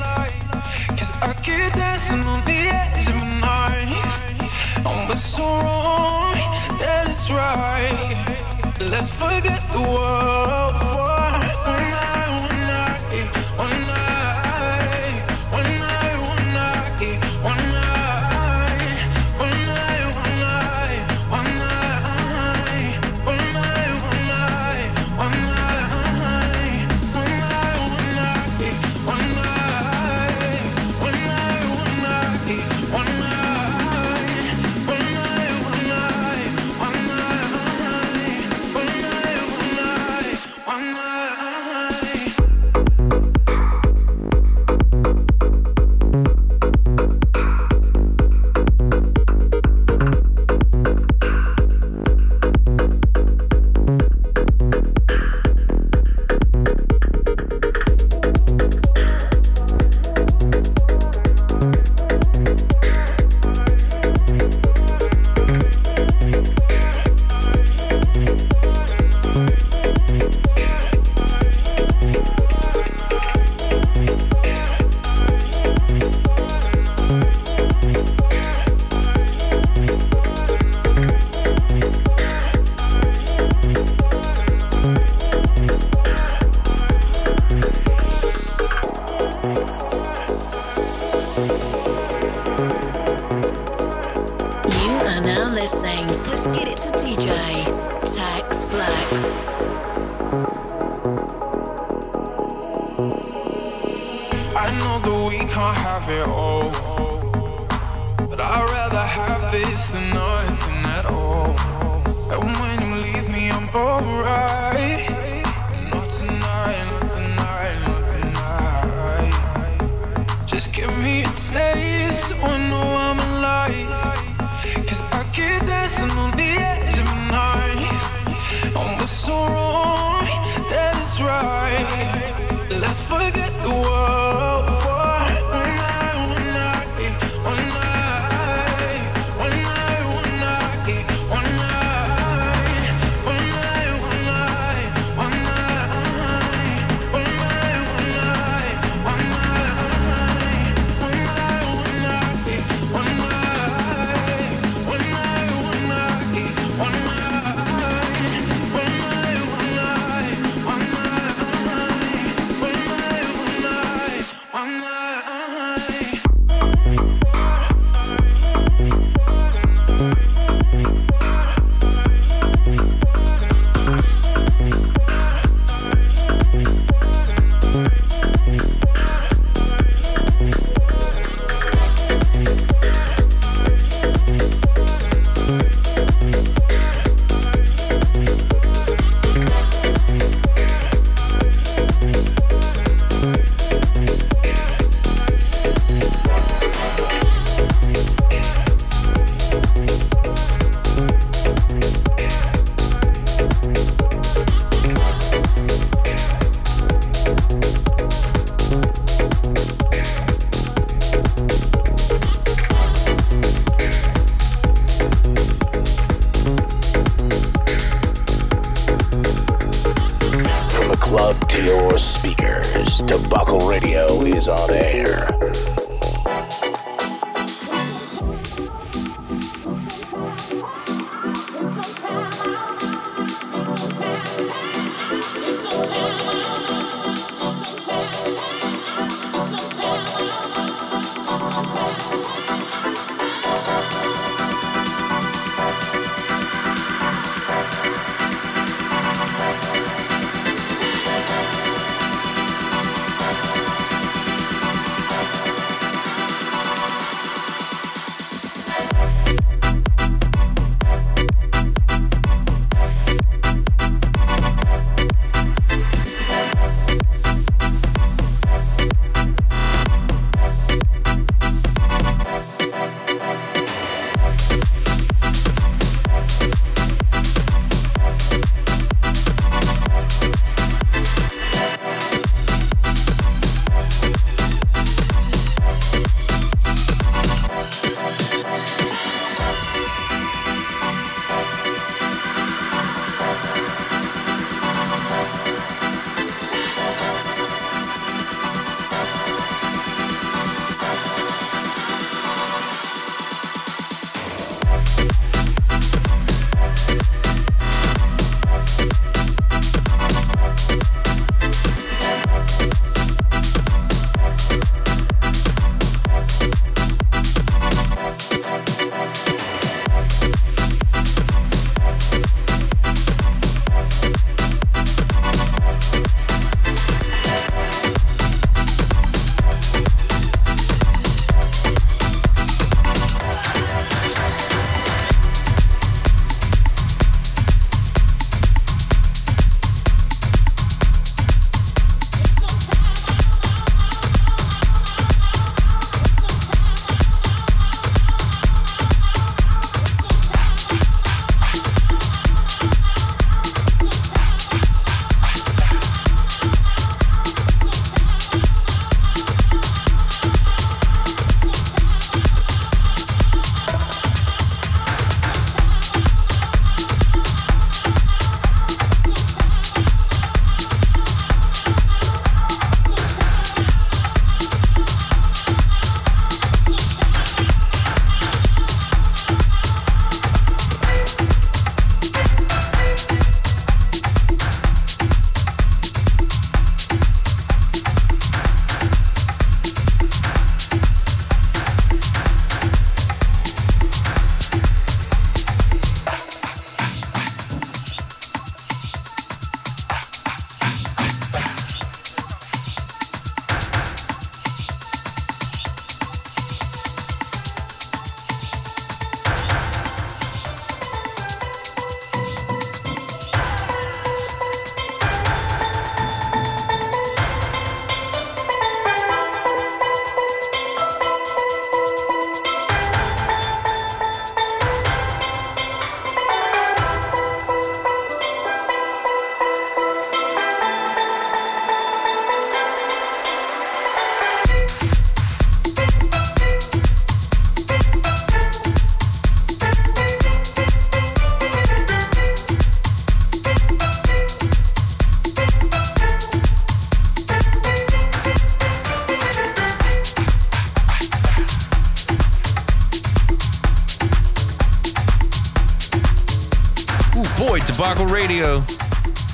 Debacle Radio.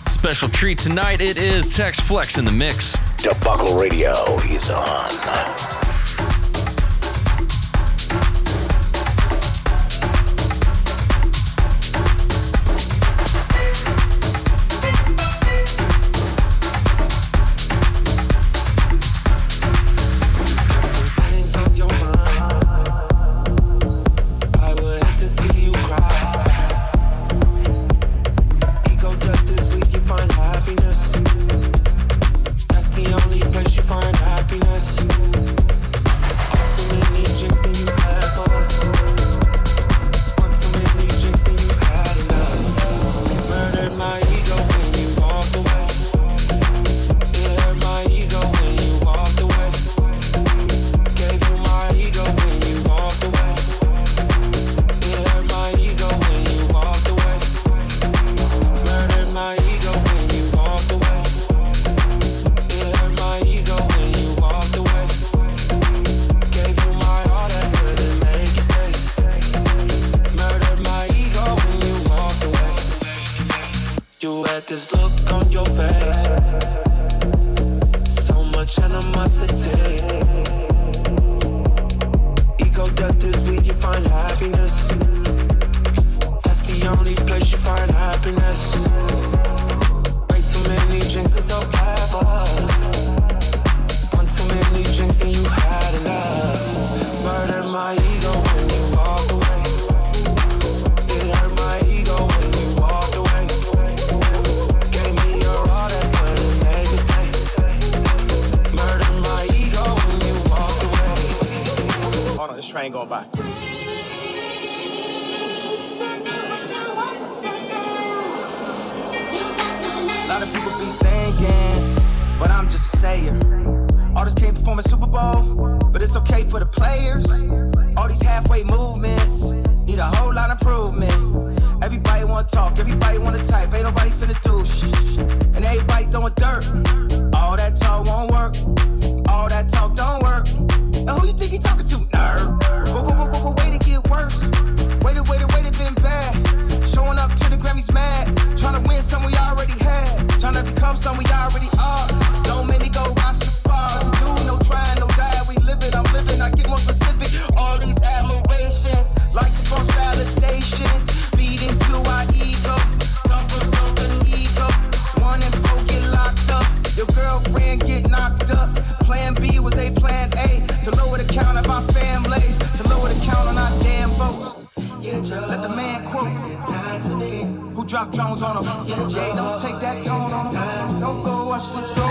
Special treat tonight. It is Tex Flex in the mix. Debacle Radio is on. Lot of people be thinking, but I'm just a sayer. Artists can't perform a Super Bowl, but it's okay for the players. All these halfway movements need a whole lot of improvement. Everybody wanna talk, everybody wanna type, ain't nobody finna do shh. And everybody throwing dirt. All that talk won't work. All that talk don't work. And who you think you talking to, nerd? Wait, wait, wait, wait, wait, to get worse. Wait, wait, wait, wait, it been bad. Showing up to the Grammys mad. Trying to win some we already had. Trying to become some we already are. Don't make me go watch the far. Do no trying, Yeah, don't take that tone on. Don't go watch the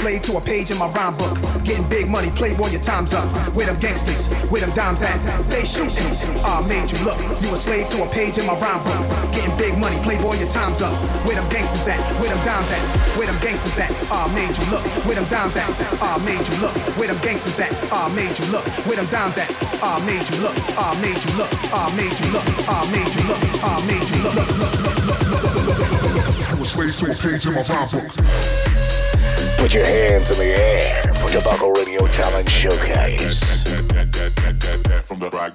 slave to a page in my rhyme book. Getting big money, playboy, your time's up. Where them gangsters, where them dimes at? They shooting. Ah, made you look. You a slave to a page in my rhyme book. Getting big money, playboy, your time's up. Where them gangsters at? Where them dimes at? Where them gangsters at? Ah, made you look. Where them dimes at? Ah, made you look. Where them gangsters at? Ah, made you look. Where them dimes at? Ah, made you look. Ah, made you look. Ah, made you look. Ah, made you look. Ah, made you look. Look, look, look, look, look, look, look, look, look, look. You a slave to a page in my rhyme book. Put your hands in the air for Debacle Radio Talent Showcase. From the I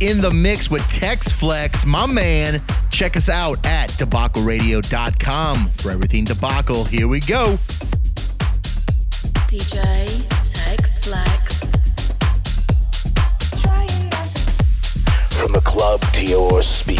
in the mix with Tex Flex, my man. Check us out at debacleradio.com for everything debacle. Here we go. DJ Tex Flex. From the club to your speakers,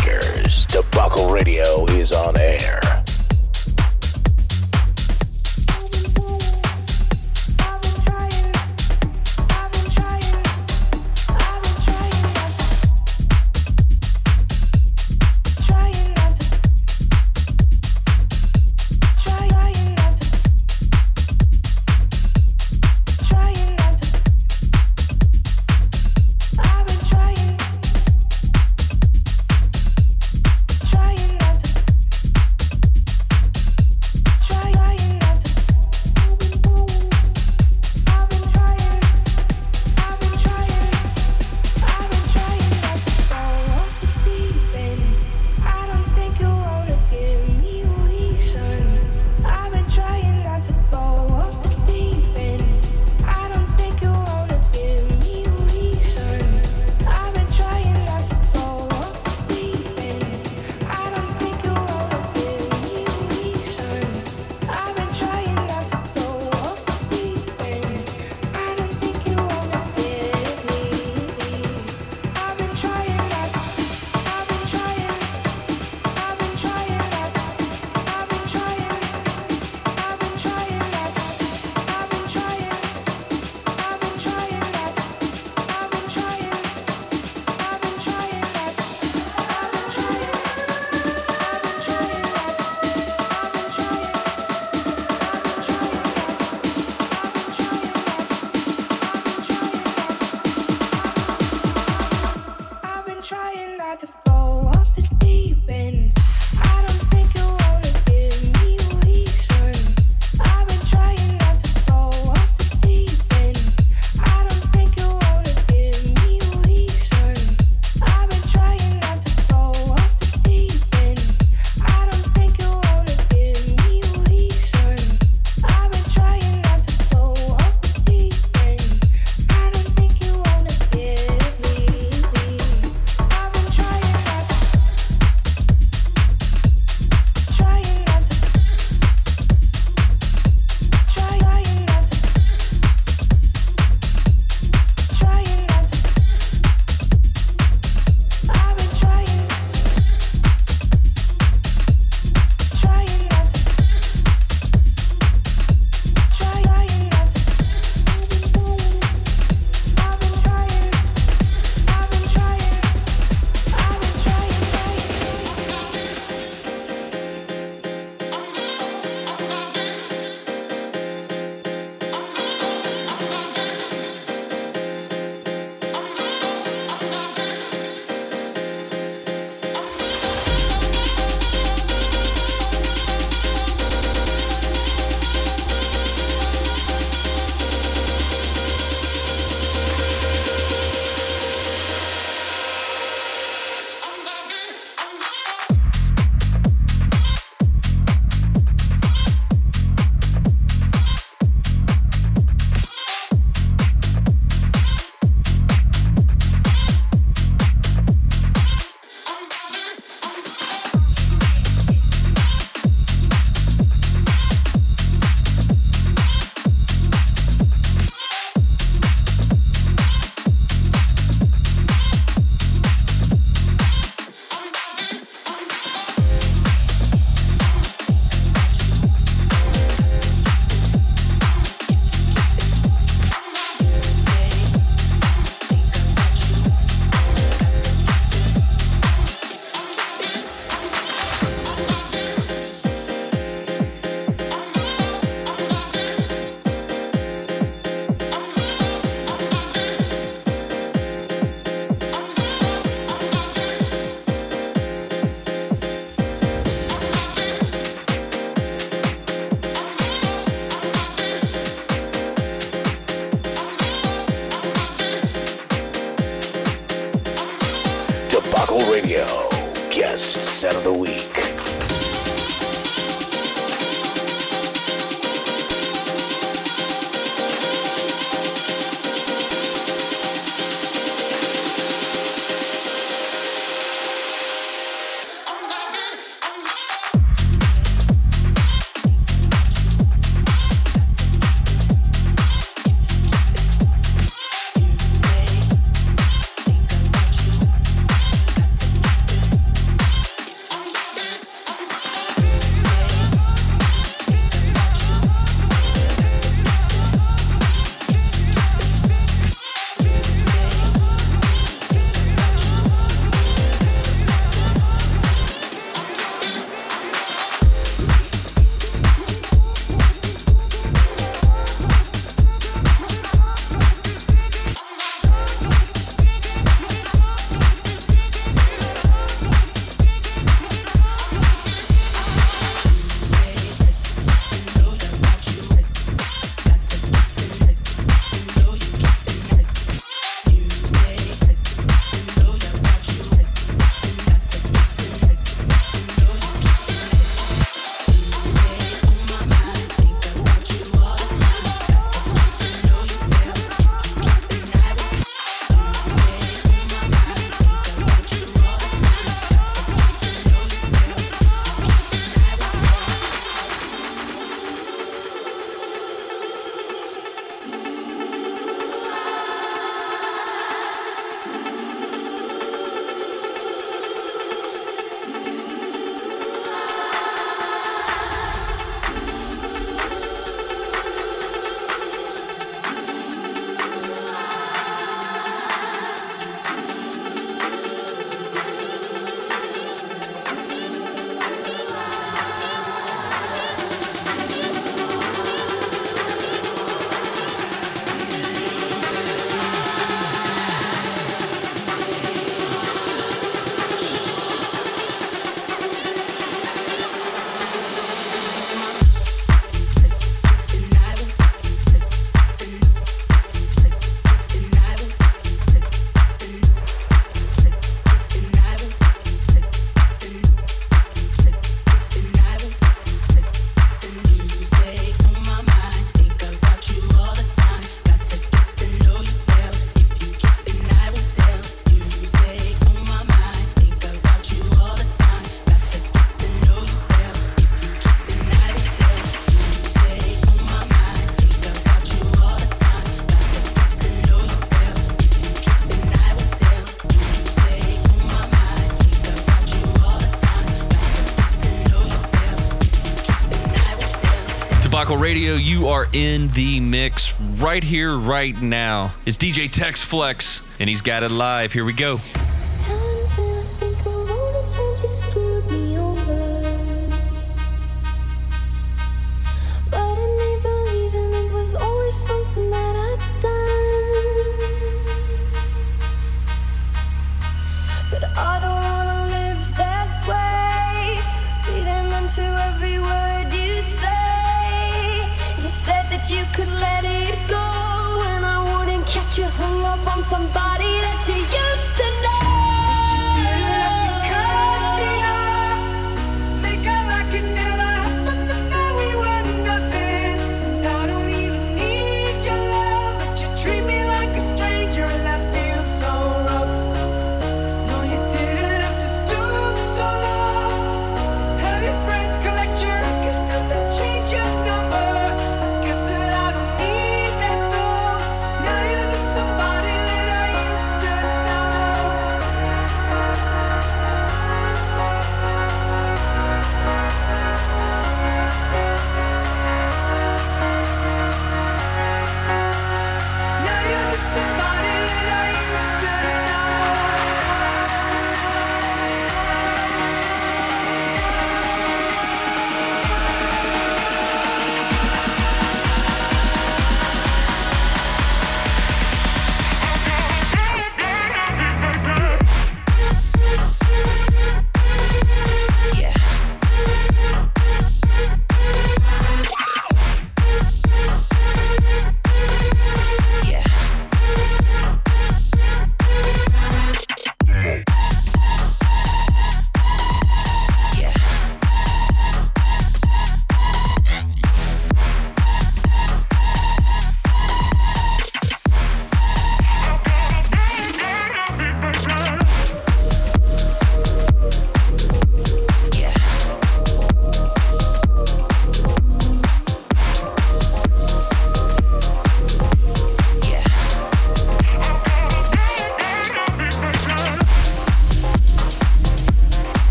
in the mix right here, right now. It's DJ Tex Flex, and he's got it live. Here we go.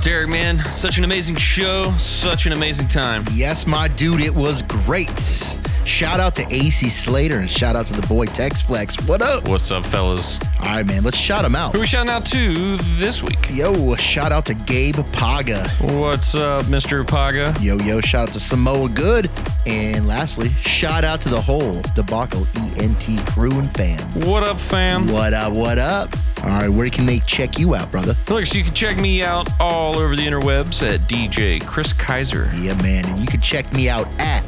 Oh, Derek, man, such an amazing show, such an amazing time. Yes, my dude, it was great. Shout out to AC Slater and shout out to the boy Tex Flex. What up? What's up, fellas? All right, man, let's shout him out. Who we shouting out to this week? Yo, shout out to Gabe Paga. What's up, Mr. Paga? Yo, yo, shout out to Samoa Good. And lastly, shout out to the whole Debacle ENT crew and fam. What up, fam? What up, what up? All right, where can they check you out, brother? Look, so you can check me out all over the interwebs at DJ Chris Kaiser. Yeah, man, and you can check me out at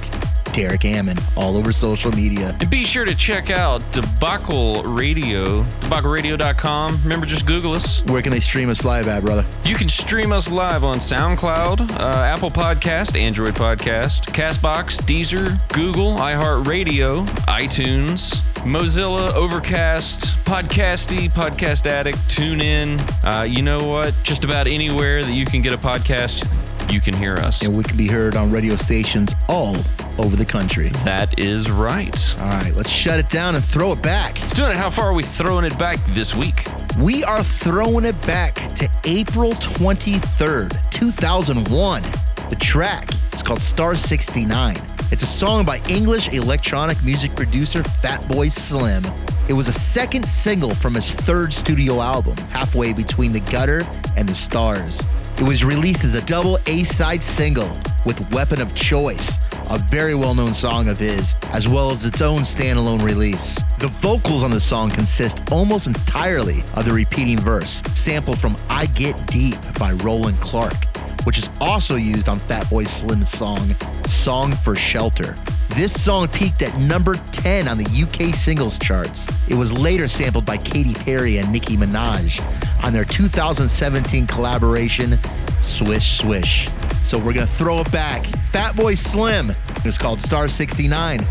Derek Ammon all over social media. And be sure to check out Debacle Radio, debacleradio.com. Remember, just Google us. Where can they stream us live at, brother? You can stream us live on SoundCloud, uh, Apple Podcast, Android Podcast, Castbox, Deezer, Google, iHeartRadio, iTunes, Mozilla, Overcast, Podcasty, Podcast Addict, TuneIn. Uh, you know what? Just about anywhere that you can get a podcast, you can hear us. And we can be heard on radio stations all over the country. That is right. All right, let's shut it down and throw it back. Let's do it. How far are we throwing it back this week? We are throwing it back to April 23rd, 2001. The track is called Star 69. It's a song by English electronic music producer Fatboy Slim. It was a second single from his third studio album, halfway between The Gutter and The Stars. It was released as a double A side single with Weapon of Choice, a very well known song of his, as well as its own standalone release. The vocals on the song consist almost entirely of the repeating verse, sampled from I Get Deep by Roland Clark, which is also used on Fatboy Slim's song Song for Shelter. This song peaked at number 10 on the UK singles charts. It was later sampled by Katy Perry and Nicki Minaj on their 2017 collaboration Swish Swish. So we're gonna throw it back. Fatboy Slim It's called Star 69.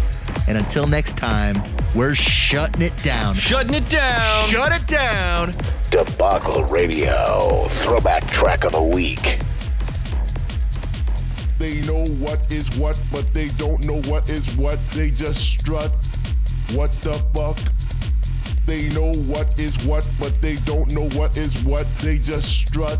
And until next time, we're shutting it down. Shutting it down. Shut it down. Debacle Radio, throwback track of the week. They know what is what, but they don't know what is what. They just strut. What the fuck? They know what is what, but they don't know what is what. They just strut.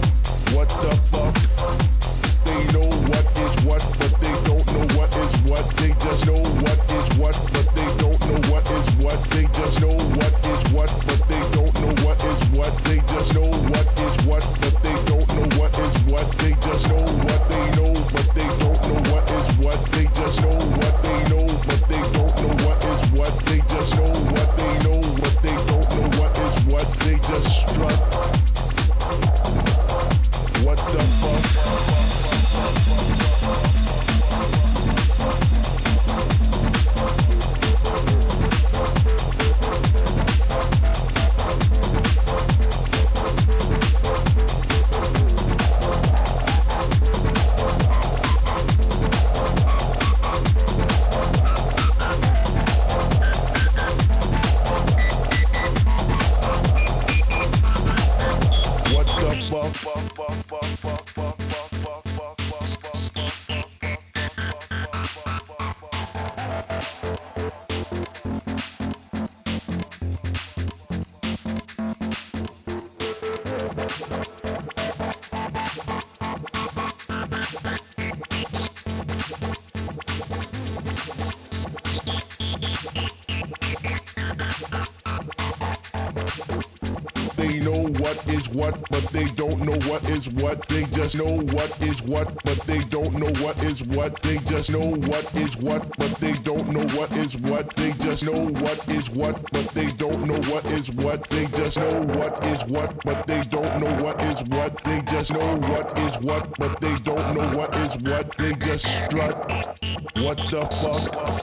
what is what, but they don't know what is what. They just know what is what, but they don't know what is what. They just know what is what, but they don't know what is what. They just know what is what, but they don't know what is what. They just know what is what, but they don't know what is what. They just strut. What the fuck?